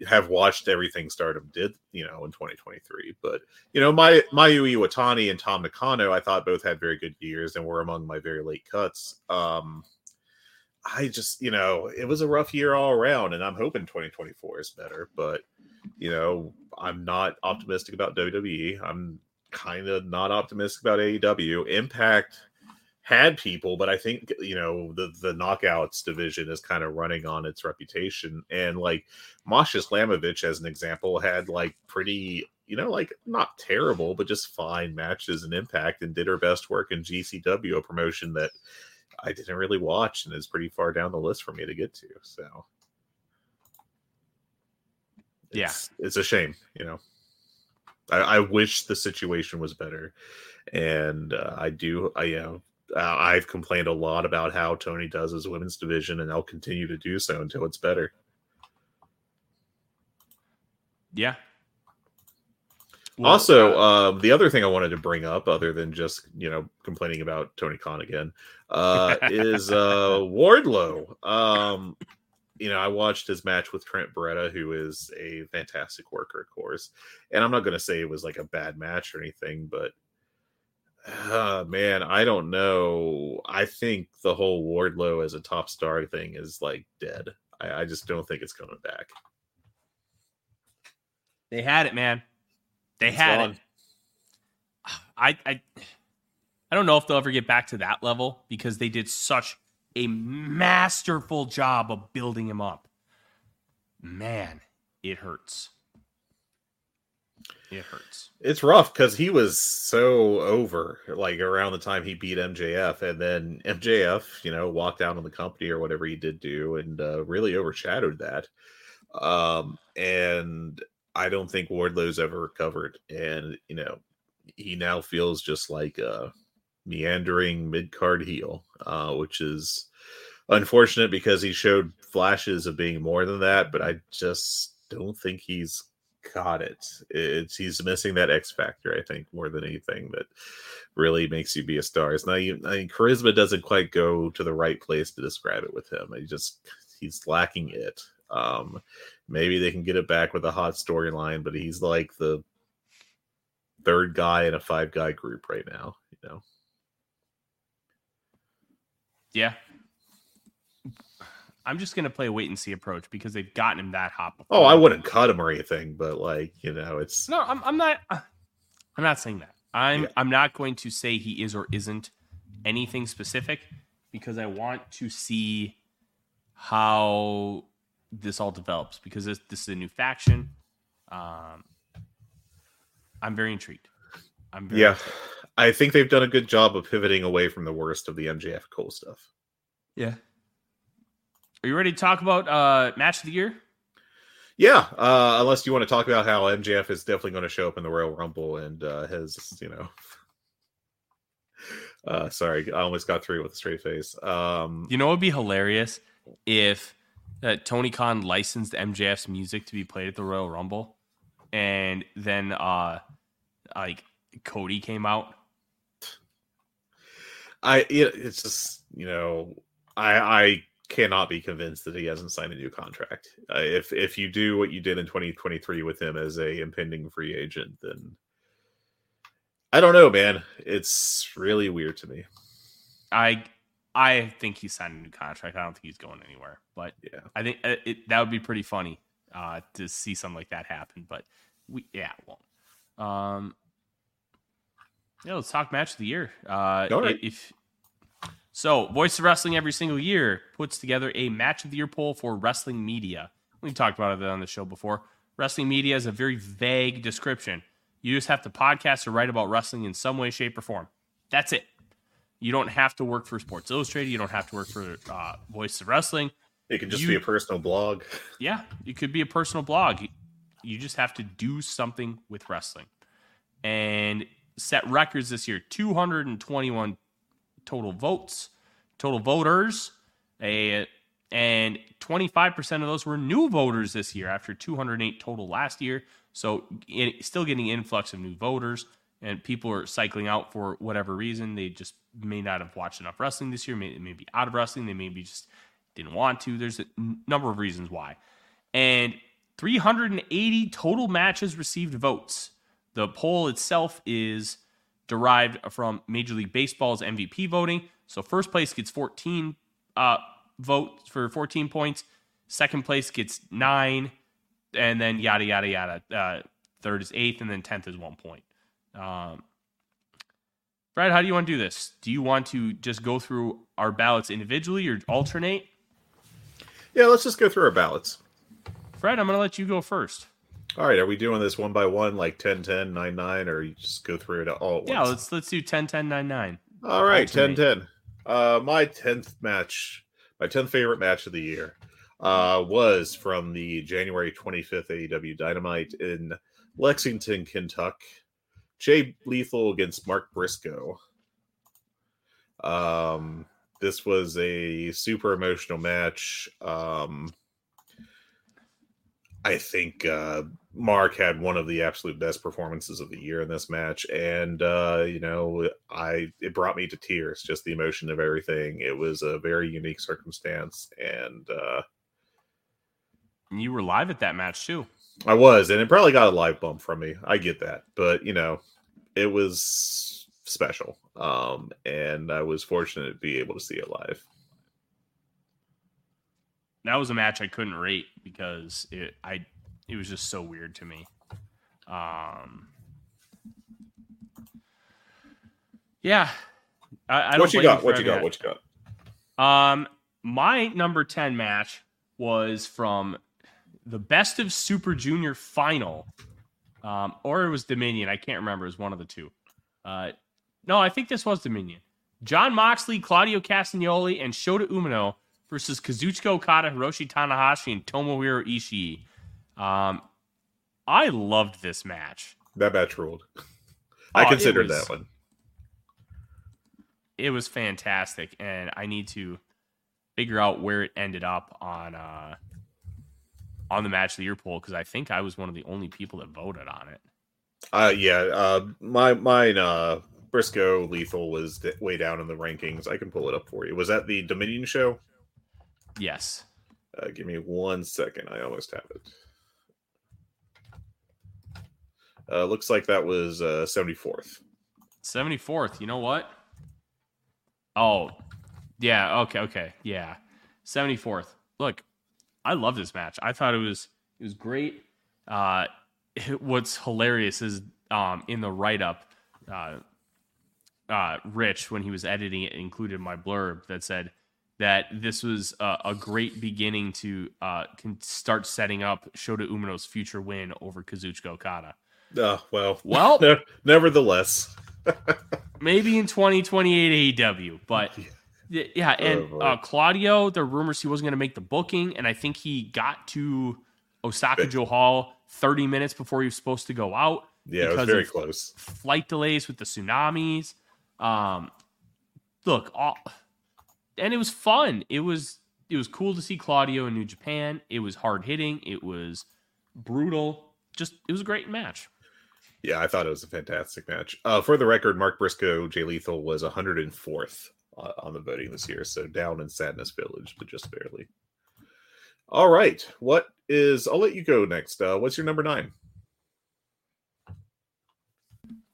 have watched everything Stardom did, you know, in 2023. But, you know, my Mayu Iwatani and Tam Nakano, I thought both had very good years and were among my very late cuts. Um, I just, you know, it was a rough year all around, and I'm hoping 2024 is better. But, you know, I'm not optimistic about WWE. I'm kind of not optimistic about AEW. Impact had people, but I think you know the the knockouts division is kind of running on its reputation. And like Masha Slamovich, as an example, had like pretty, you know, like not terrible, but just fine matches in Impact, and did her best work in GCW, a promotion that I didn't really watch and is pretty far down the list for me to get to. So Yeah. it's, it's a shame, you know. I, I wish the situation was better, and uh, I do. I you know uh, I've complained a lot about how Tony does his women's division, and I'll continue to do so until it's better. Yeah. Well, also, uh, um, the other thing I wanted to bring up, other than just you know complaining about Tony Khan again, uh, is uh, Wardlow. Um, you know, I watched his match with Trent Beretta, who is a fantastic worker, of course. And I'm not going to say it was like a bad match or anything, but uh, man, I don't know. I think the whole Wardlow as a top star thing is like dead. I, I just don't think it's coming back. they had it, man. They It's had gone. it. I, I I don't know if they'll ever get back to that level because they did such a masterful job of building him up. Man, it hurts. It hurts. It's rough because he was so over, like around the time he beat MJF, and then MJF, you know, walked out on the company or whatever he did do, and uh, really overshadowed that. Um, and I don't think Wardlow's ever recovered, and you know, he now feels just like a meandering mid card heel, uh, which is unfortunate because he showed flashes of being more than that, but I just don't think he's got it. It's he's missing that X factor, I think, more than anything that really makes you be a star. It's not even I mean, charisma doesn't quite go to the right place to describe it with him. He just he's lacking it. Um maybe they can get it back with a hot storyline, but he's like the third guy in a five guy group right now, you know. Yeah. I'm just gonna play a wait and see approach because they've gotten him that hot. Before. Oh, I wouldn't cut him or anything, but like, you know, it's No, I'm, I'm not. I'm not saying that. I'm. Yeah. I'm not going to say he is or isn't anything specific because I want to see how this all develops because this, this is a new faction. Um, I'm very intrigued. I'm very yeah. intrigued. I think they've done a good job of pivoting away from the worst of the MJF Cole stuff. Yeah. Are you ready to talk about uh match of the year? Yeah, uh, unless you want to talk about how MJF is definitely going to show up in the Royal Rumble and uh, has, you know, uh, sorry, I almost got through with a straight face. Um, You know, it would be hilarious if uh, Tony Khan licensed MJF's music to be played at the Royal Rumble, and then uh, like Cody came out. I it, it's just you know I I cannot be convinced that he hasn't signed a new contract. Uh, if if you do what you did in 2023 with him as a impending free agent, then I don't know, man. It's really weird to me. I I think he signed a new contract. I don't think he's going anywhere, but Yeah. I think uh, it, that would be pretty funny uh, to see something like that happen. But we yeah, it won't. Um, yeah, let's talk match of the year. Uh, All right. If so, Voice of Wrestling every single year puts together a match of the year poll for wrestling media. We've talked about it on the show before. Wrestling media is a very vague description. You just have to podcast or write about wrestling in some way, shape, or form. That's it. You don't have to work for Sports Illustrated. You don't have to work for uh, Voice of Wrestling. It could just You- be a personal blog. Yeah, it could be a personal blog. You just have to do something with wrestling. And set records this year 221 total votes, total voters, a, and 25% of those were new voters this year after 208 total last year. So it, still getting influx of new voters, and people are cycling out for whatever reason. They just may not have watched enough wrestling this year. May, may be out of wrestling. They maybe just didn't want to. There's a number of reasons why. And 380 total matches received votes. The poll itself is derived from Major League Baseball's MVP voting. So first place gets 14 uh, votes for 14 points. Second place gets nine, and then yada yada yada. Uh, third is eighth, and then tenth is one point. Um, Brad, how do you want to do this? Do you want to just go through our ballots individually or alternate? Yeah, let's just go through our ballots. Fred, I'm going to let you go first. All right, are we doing this one by one, like 10, 10, 9, 9, or you just go through it all Yeah, let's let's do 10, 10, 9, 9. All right, 10, 10. Uh, my 10th match, my 10th favorite match of the year, uh, was from the January 25th AEW Dynamite in Lexington, Kentucky. Jay Lethal against Mark Briscoe. Um, this was a super emotional match. Um, I think uh, Mark had one of the absolute best performances of the year in this match, and uh, you know, I it brought me to tears. Just the emotion of everything. It was a very unique circumstance, and uh, you were live at that match too. I was, and it probably got a live bump from me. I get that, but you know, it was special, um, and I was fortunate to be able to see it live that was a match I couldn't rate because it I it was just so weird to me. Um, yeah, I, I what you got? What you got? What you got? Um, my number ten match was from the Best of Super Junior final, um, or it was Dominion. I can't remember. It was one of the two. Uh, no, I think this was Dominion. Jon Moxley, Claudio Castagnoli, and Shota Umino versus Kazuchika Okada, Hiroshi Tanahashi, and Tomohiro Ishii. Um, I loved this match. That match ruled. I oh, considered was, that one. It was fantastic, and I need to figure out where it ended up on uh, on the match of the year poll because I think I was one of the only people that voted on it. Uh, yeah, uh, my mine uh, Briscoe Lethal was way down in the rankings. I can pull it up for you. Was that the Dominion show? Yes. Uh, give me one second. I almost have it. Uh, looks like that was uh, 74th. 74th. You know what? Oh, yeah. Okay. Okay. Yeah. 74th. Look, I love this match. I thought it was it was great. Uh, it, what's hilarious is um, in the write up, uh, uh, Rich when he was editing it included my blurb that said that this was a, a great beginning to uh, can start setting up Shota Umino's future win over Kazuchika Okada. Uh, well, well, ne- nevertheless, maybe in 2028 AEW, but yeah, and oh, uh, Claudio, the rumors he wasn't going to make the booking, and I think he got to Osaka-jo Hall 30 minutes before he was supposed to go out. Yeah, it was very close. Flight delays with the tsunamis. Um, look, all and it was fun. It was it was cool to see Claudio in New Japan. It was hard hitting. It was brutal. Just it was a great match. Yeah, I thought it was a fantastic match. Uh, for the record, Mark Briscoe, Jay Lethal was 104th uh, on the voting this year, so down in Sadness Village, but just barely. All right, what is? I'll let you go next. Uh, what's your number nine?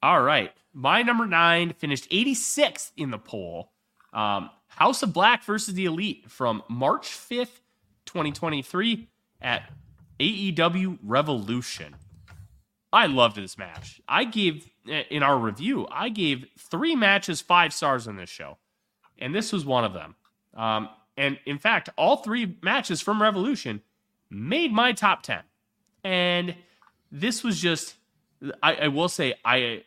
All right, my number nine finished 86th in the poll. Um, House of Black versus the Elite from March 5th, 2023 at AEW Revolution. I loved this match. I gave, in our review, I gave three matches five stars on this show. And this was one of them. Um, and in fact, all three matches from Revolution made my top 10. And this was just, I, I will say, I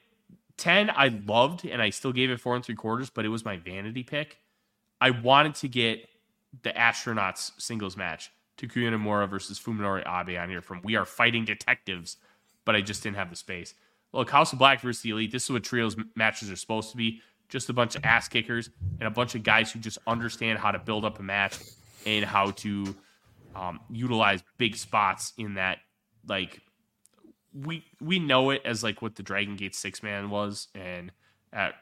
10 I loved and I still gave it four and three quarters, but it was my vanity pick. I wanted to get the astronauts singles match, Takuya Nomura versus Fuminori Abe on here from We Are Fighting Detectives, but I just didn't have the space. Look, House of Black versus the Elite, this is what trios matches are supposed to be. just a bunch of ass kickers and a bunch of guys who just understand how to build up a match and how to um, utilize big spots in that. Like we we know it as like what the Dragon Gate six man was, and at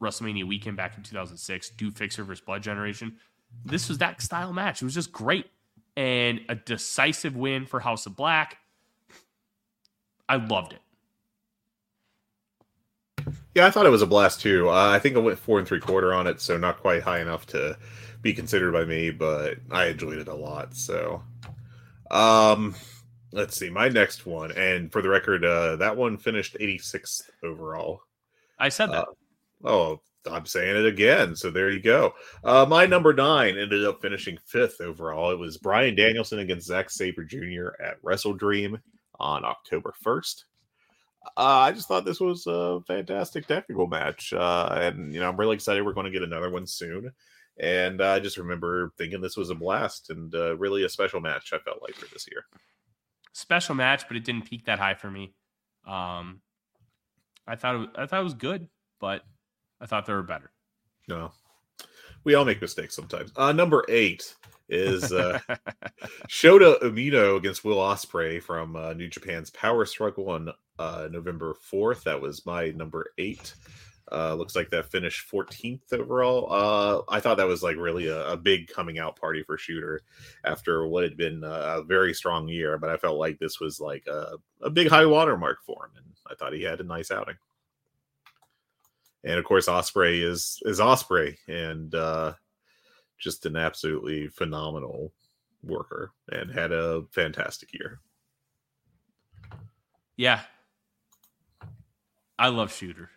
WrestleMania weekend back in 2006, Do Fixer versus Blood Generation. This was that style match. It was just great and a decisive win for House of Black. I loved it. Yeah, I thought it was a blast too. Uh, I think I went four and three quarter on it, so not quite high enough to be considered by me, but I enjoyed it a lot. So, um, let's see my next one, and for the record, uh, that one finished 86th overall. I said that. Uh, oh, I'm saying it again. So there you go. Uh, my number nine ended up finishing fifth overall. It was Bryan Danielson against Zack Sabre Jr. at Wrestle Dream on October 1st. Uh, I just thought this was a fantastic technical match. Uh, and, you know, I'm really excited we're going to get another one soon. And I just remember thinking this was a blast and uh, really a special match, I felt like, for this year. Special match, but it didn't peak that high for me. Um, I thought it, I thought it was good, but I thought they were better. No, we all make mistakes sometimes. Uh, number eight is uh, Shota Umino against Will Ospreay from uh, New Japan's Power Struggle on uh, November 4th. That was my number eight. Uh, looks like that finished 14th overall. Uh, I thought that was like really a, a, big coming out party for Shooter after what had been a very strong year. But I felt like this was like a, a big high watermark for him, and I thought he had a nice outing and of course Ospreay is is Ospreay and uh, just an absolutely phenomenal worker and had a fantastic year. Yeah, I love Shooter.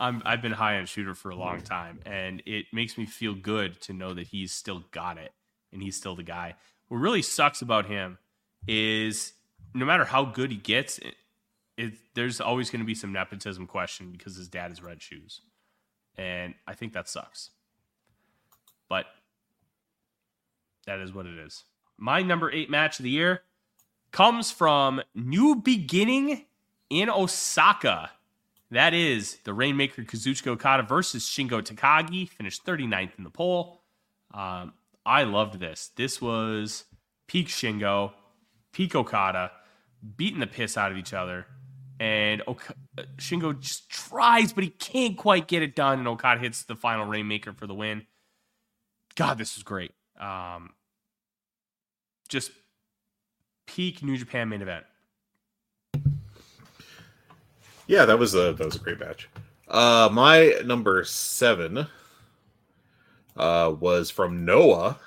I'm I've been high on Shooter for a long mm. time, and it makes me feel good to know that he's still got it and he's still the guy. What really sucks about him is no matter how good he gets, it, it, there's always going to be some nepotism question because his dad is red shoes and I think that sucks. But that is what it is. My number eight match of the year comes from New Beginning in Osaka. That is the Rainmaker Kazuchika Okada versus Shingo Takagi, finished 39th in the poll. Um, I loved this. This was peak Shingo, peak Okada, beating the piss out of each other and ok- Shingo just tries, but he can't quite get it done. And Okada hits the final Rainmaker for the win. God, this was great. Um, just peak New Japan main event. Yeah, that was a that was a great match. Uh, my number seven uh, was from Noah.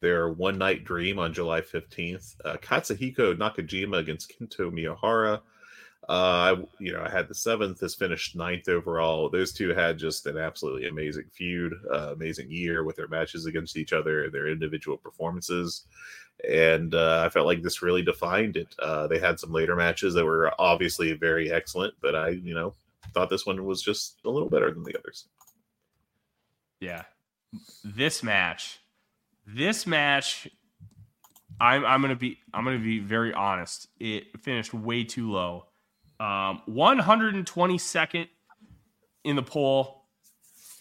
Their one night dream on July fifteenth. Uh, Katsuhiko Nakajima against Kento Miyahara. Uh, you know, I had the seventh. This finished ninth overall. Those two had just an absolutely amazing feud, uh, amazing year with their matches against each other, their individual performances, and uh, I felt like this really defined it. Uh, they had some later matches that were obviously very excellent, but I, you know, thought this one was just a little better than the others. Yeah, this match, this match I'm I'm gonna be I'm gonna be very honest. It finished way too low. Um, 122nd in the poll.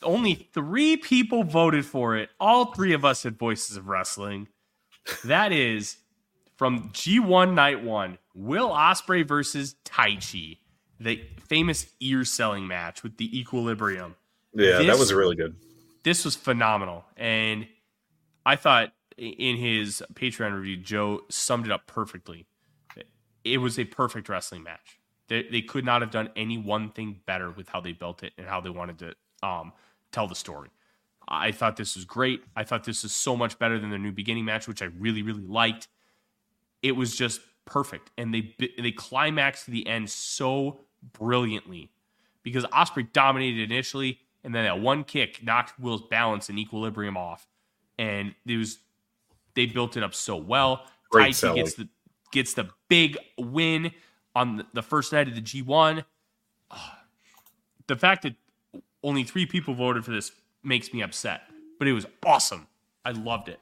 Only three people voted for it. All three of us had Voices of Wrestling. That is from G1 Night One, Will Ospreay versus Taichi, the famous ear selling match with the Equilibrium. Yeah, this, that was really good. This was phenomenal, and I thought in his Patreon review, Joe summed it up perfectly. It was a perfect wrestling match. They, they could not have done any one thing better with how they built it and how they wanted to um, tell the story. I thought this was great. I thought this was so much better than the new beginning match, which I really, really liked. It was just perfect, and they they climaxed to the end so brilliantly because Ospreay dominated initially, and then that one kick knocked Will's balance and equilibrium off, and it was they built it up so well. Great gets the gets the big win on the first night of the G1. Ah, the fact that only three people voted for this makes me upset, but it was awesome. I loved it.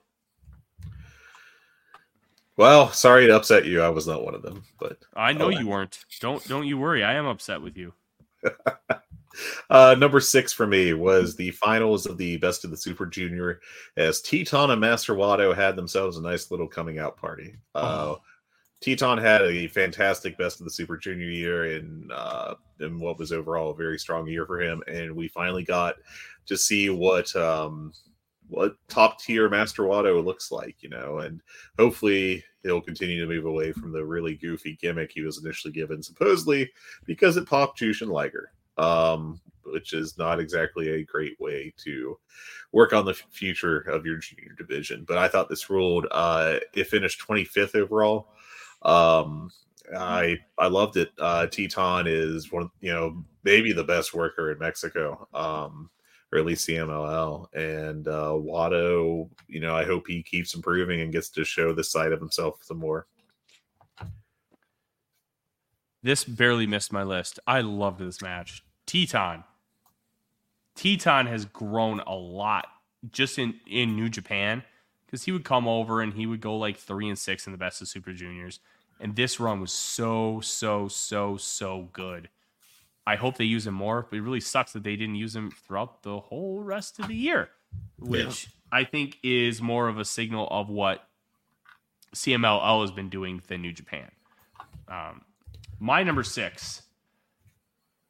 Well, sorry to upset you. I was not one of them, but I know oh, you weren't. Don't don't you worry. I am upset with you. Uh, number six for me was the finals of the Best of the Super Junior, as Titán and Master Wato had themselves a nice little coming out party. Uh, Oh. Titán had a fantastic Best of the Super Junior year in uh, in what was overall a very strong year for him, and we finally got to see what um, what top tier Master Wato looks like, you know, and hopefully he'll continue to move away from the really goofy gimmick he was initially given, supposedly because it popped Jushin Liger, um, which is not exactly a great way to work on the future of your junior division. But I thought this ruled. Uh, it finished 25th overall. Um, I I loved it. Uh, Titán is one, of, you know, maybe the best worker in Mexico. Um, or at least CMLL. And uh, Wato, you know, I hope he keeps improving and gets to show this side of himself some more. This barely missed my list. I loved this match. Titán. Titán has grown a lot just in, in New Japan because he would come over and he would go like three and six in the best of Super Juniors. And this run was so, so, so, so good. I hope they use him more, but it really sucks that they didn't use him throughout the whole rest of the year, which I think is more of a signal of what CMLL has been doing than New Japan. Um, my number six.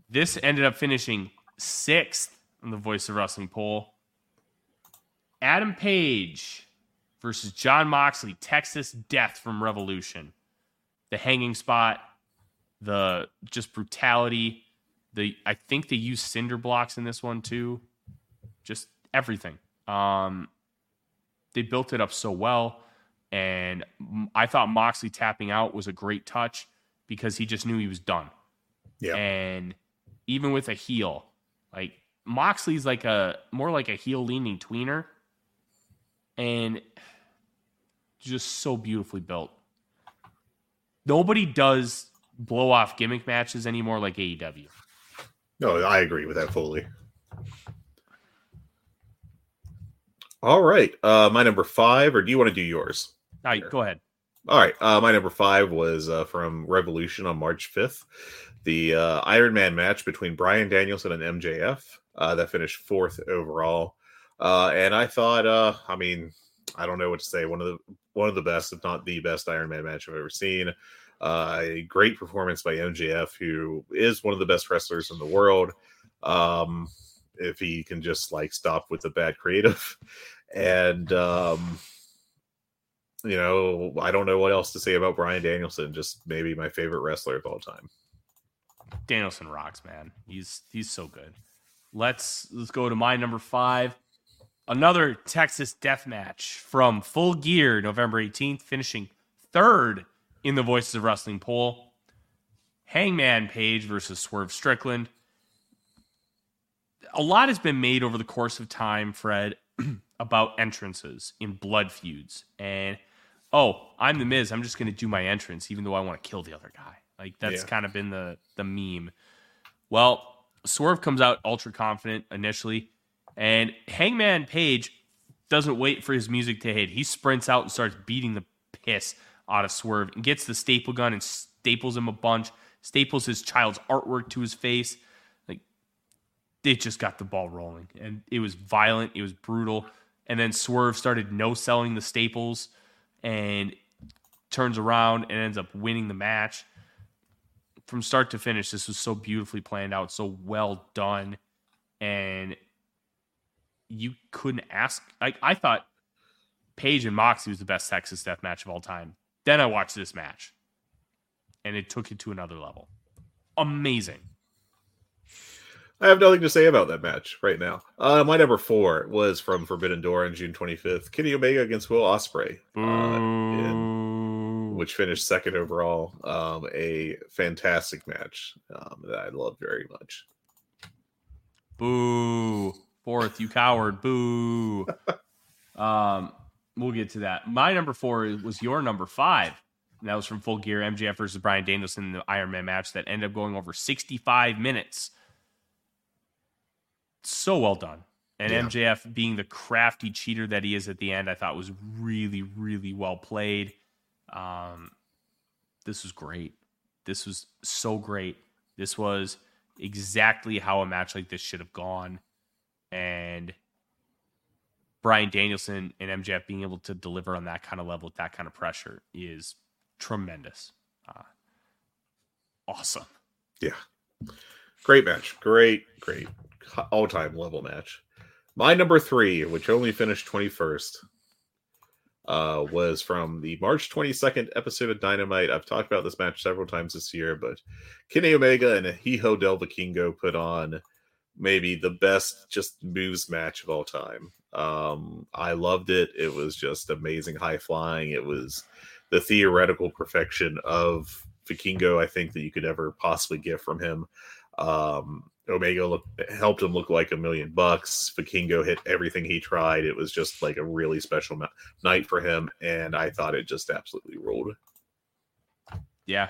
This ended up finishing sixth on the Voice of Wrestling poll. Adam Page versus Jon Moxley, Texas Death from Revolution. The hanging spot, the just brutality. The I think they used cinder blocks in this one too. Just everything. Um, they built it up so well, and I thought Moxley tapping out was a great touch because he just knew he was done. Yeah. And even with a heel, like Moxley's like a more like a heel leaning tweener and just so beautifully built. Nobody does blow off gimmick matches anymore like AEW. No, I agree with that fully. All right. Uh, my number five, or do you want to do yours? All right, go ahead. All right. Uh, my number five was uh, from Revolution on March 5th. The uh, Iron Man match between Bryan Danielson and MJF uh, that finished fourth overall. Uh, and I thought, uh, I mean, I don't know what to say. One of the one of the best, if not the best, Iron Man match I've ever seen. A great performance by MJF, who is one of the best wrestlers in the world. Um, if he can just like stop with the bad creative, and um, you know, I don't know what else to say about Bryan Danielson. Just maybe my favorite wrestler of all time. Danielson rocks, man. He's he's so good. Let's let's go to my number five. Another Texas death match from Full Gear, November 18th, finishing third in the Voices of Wrestling poll. Hangman Page versus Swerve Strickland. A lot has been made over the course of time, Fred, about entrances in blood feuds. And oh, I'm the Miz. I'm just going to do my entrance, even though I want to kill the other guy. Like that's Yeah. kind of been the the meme. Well, Swerve comes out ultra confident initially, and Hangman Page doesn't wait for his music to hit. He sprints out and starts beating the piss out of Swerve and gets the staple gun and staples him a bunch, staples his child's artwork to his face. Like they just got the ball rolling. And it was violent, it was brutal. And then Swerve started no selling the staples and turns around and ends up winning the match. From start to finish, this was so beautifully planned out, so well done. And you couldn't ask. Like I thought Page and Moxie was the best Texas death match of all time. Then I watched this match, and it took it to another level. Amazing. I have nothing to say about that match right now. Uh, my number four was from Forbidden Door on June 25th. Kenny Omega against Will Ospreay, uh, in- which finished second overall. Um, a fantastic match um, that I love very much. Boo. Fourth, you coward. Boo. um, we'll get to that. My number four was your number five. And that was from Full Gear MJF versus Bryan Danielson in the Iron Man match that ended up going over 65 minutes. So well done. And Yeah. MJF being the crafty cheater that he is at the end, I thought was really, really well played. Um, this was great. This was so great. This was exactly how a match like this should have gone. And Bryan Danielson and MJF being able to deliver on that kind of level with that kind of pressure is tremendous. Uh, awesome. Yeah. Great match. Great, great all time level match. My number three, which only finished 21st, uh, was from the March 22nd episode of Dynamite. I've talked about this match several times this year, but Kenny Omega and Hijo del Vikingo put on maybe the best just moves match of all time. Um, I loved it. It was just amazing high flying. It was the theoretical perfection of Vikingo, I think, that you could ever possibly get from him. Um, Omega look, helped him look like a million bucks. Vikingo hit everything he tried. It was just like a really special night for him, and I thought it just absolutely ruled. Yeah,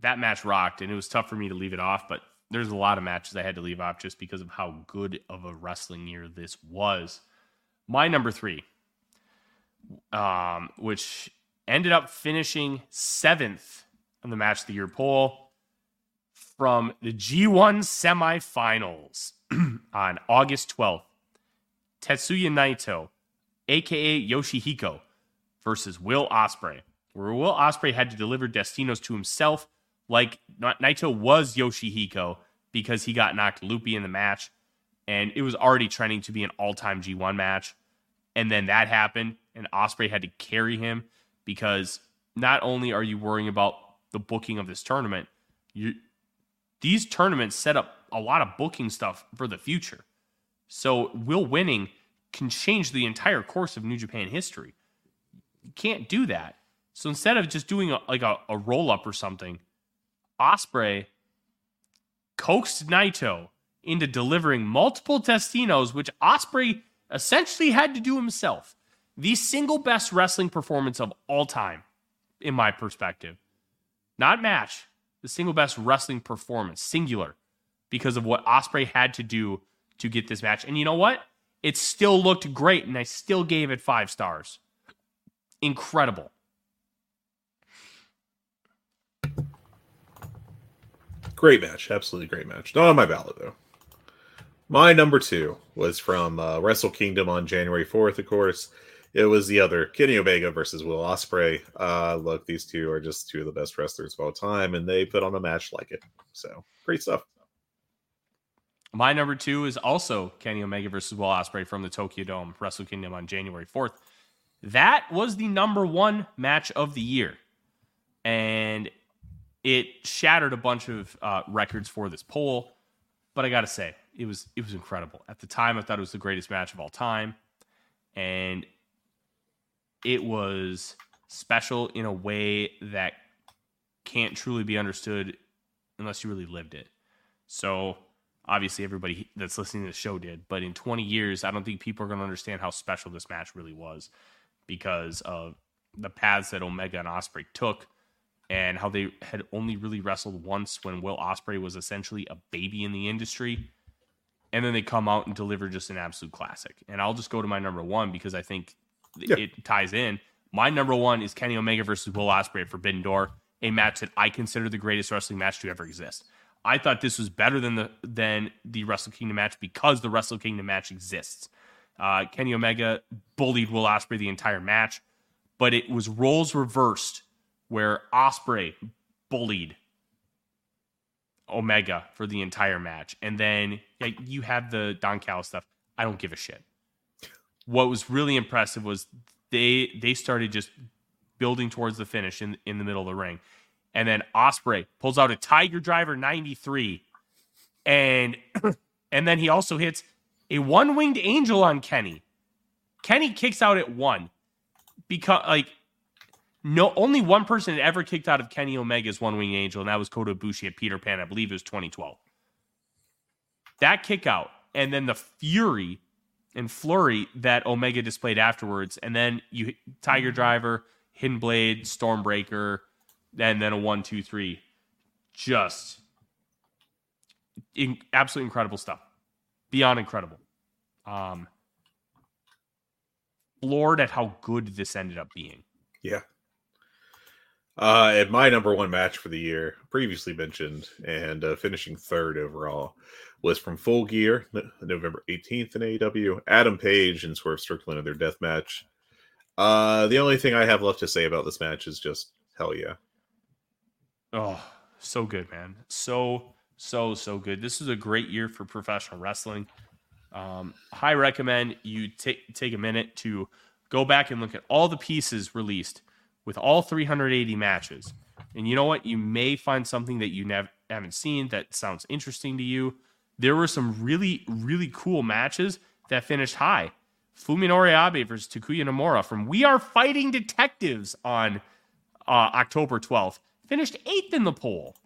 that match rocked, and it was tough for me to leave it off. But there's a lot of matches I had to leave off just because of how good of a wrestling year this was. My number three, um, which ended up finishing seventh on the match of the year poll from the G1 semifinals on August 12th. Tetsuya Naito, aka Yoshihiko, versus Will Ospreay, where Will Ospreay had to deliver Destinos to himself, like Naito was Yoshihiko because he got knocked loopy in the match, and it was already trending to be an all-time G1 match, and then that happened, and Ospreay had to carry him because not only are you worrying about the booking of this tournament, you these tournaments set up a lot of booking stuff for the future. So Will winning can change the entire course of New Japan history. You can't do that. So instead of just doing a, like a, a roll up or something, Ospreay coaxed Naito into delivering multiple Destinos, which Ospreay essentially had to do himself. The single best wrestling performance of all time, in my perspective. Not match, the single best wrestling performance, singular, because of what Ospreay had to do to get this match. And you know what? It still looked great, and I still gave it five stars. Incredible. Great match, absolutely great match. Not on my ballot though. My number two was from uh, Wrestle Kingdom on January fourth, of course it was the other Kenny Omega versus Will Ospreay. Uh, look, these two are just two of the best wrestlers of all time, and they put on a match like it. So great stuff. My number two is also Kenny Omega versus Will Ospreay from the Tokyo Dome Wrestle Kingdom on January fourth. That was the number one match of the year, and it shattered a bunch of uh, records for this poll. But I got to say, it was it was incredible at the time. I thought it was the greatest match of all time, and it was special in a way that can't truly be understood unless you really lived it. So obviously everybody that's listening to the show did, but in 20 years, I don't think people are going to understand how special this match really was because of the paths that Omega and Ospreay took and how they had only really wrestled once when Will Ospreay was essentially a baby in the industry. And then they come out and deliver just an absolute classic. And I'll just go to my number one because I think yeah. it ties in. My number one is Kenny Omega versus Will Ospreay at Forbidden Door, a match that I consider the greatest wrestling match to ever exist. I thought this was better than the than the Wrestle Kingdom match because the Wrestle Kingdom match exists. Uh, Kenny Omega bullied Will Ospreay the entire match, but it was roles reversed where Ospreay bullied Omega for the entire match, and then you have the Don Callis stuff. I don't give a shit what was really impressive was they they started just building towards the finish in in the middle of the ring. And then Ospreay pulls out a Tiger Driver 93 and and then he also hits a one-winged angel on Kenny. Kenny kicks out at 1 because like no only one person had ever kicked out of Kenny Omega's one-winged angel and that was Kota Ibushi at Peter Pan. I believe it was 2012. That kick out and then the fury and flurry that Omega displayed afterwards, and then you Tiger mm-hmm. Driver, Hidden Blade, Stormbreaker, and then a one, two, three, just in, absolutely incredible stuff, beyond incredible. Um, floored at how good this ended up being. Yeah. Uh, and my number one match for the year, previously mentioned, and uh, finishing third overall, was from Full Gear, November 18th in AEW. Adam Page and Swerve Strickland in their death match. Uh, the only thing I have left to say about this match is just hell yeah. Oh, so good, man. So, so, so good. This is a great year for professional wrestling. Um, I recommend you take take a minute to go back and look at all the pieces released with all 380 matches. And you know what? You may find something that you never haven't seen that sounds interesting to you. There were some really, really cool matches that finished high. Fuminori Abe versus Takuya Nomura from We Are Fighting Detectives on uh, October 12th finished eighth in the poll.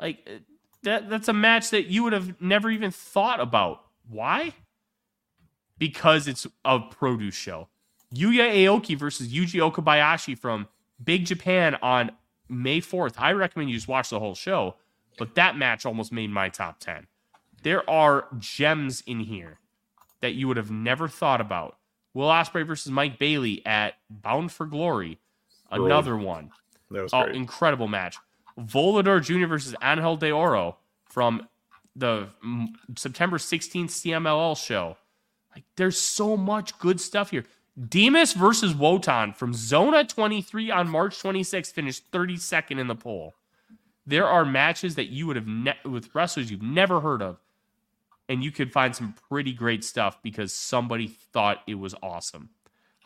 Like uh, that, that's a match that you would have never even thought about. Why? Because it's a produce show. Yuya Aoki versus Yuji Okabayashi from Big Japan on May 4th. I recommend you just watch the whole show, but that match almost made my top 10. There are gems in here that you would have never thought about. Will Ospreay versus Mike Bailey at Bound for Glory, another one. That was Oh, great. incredible match. Volador Jr. versus Angel De Oro from the September 16th CMLL show. Like, there's so much good stuff here. Demas versus Wotan from Zona 23 on March 26th finished 32nd in the poll. There are matches that you would have ne- with wrestlers you've never heard of, and you could find some pretty great stuff because somebody thought it was awesome.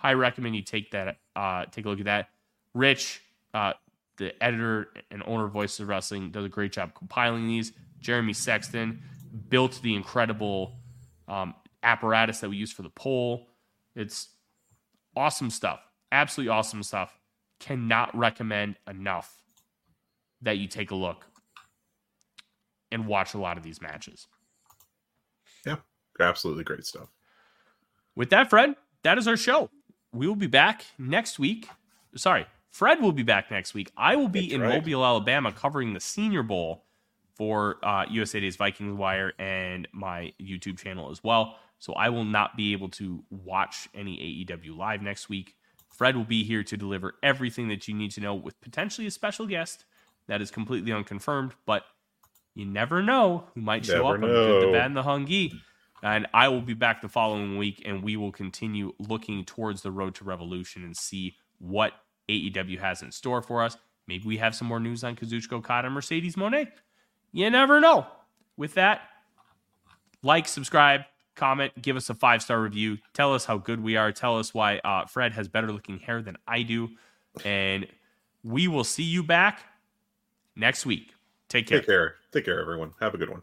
I recommend you take that, uh, take a look at that. Rich, uh, the editor and owner of Voices of Wrestling, does a great job compiling these. Jeremy Sexton built the incredible um, apparatus that we use for the poll. It's awesome stuff. Absolutely awesome stuff. Cannot recommend enough that you take a look and watch a lot of these matches. yeah, absolutely great stuff. With that, Fred, that is our show. We will be back next week. Sorry, Fred will be back next week. I will be That's in right. Mobile, Alabama, covering the Senior Bowl for uh, USA Today's Vikings Wire and my YouTube channel as well. So I will not be able to watch any AEW live next week. Fred will be here to deliver everything that you need to know with potentially a special guest that is completely unconfirmed, but you never know who might show Never up on the the bad, and the Hungee. And I will be back the following week, and we will continue looking towards the road to revolution and see what AEW has in store for us. Maybe we have some more news on Kazuchika Okada and Mercedes Mone. You never know. With that, like, subscribe, comment, give us a five star review. Tell us how good we are. Tell us why uh, Fred has better looking hair than I do. And we will see you back next week. Take care. Take care. Take care, everyone. Have a good one.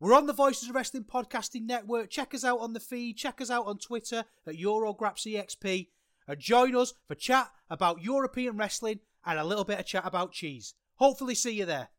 We're on the Voices of Wrestling Podcasting Network. Check us out on the feed. Check us out on Twitter at EuroGrapsEXP. And join us for chat about European wrestling and a little bit of chat about cheese. Hopefully, see you there.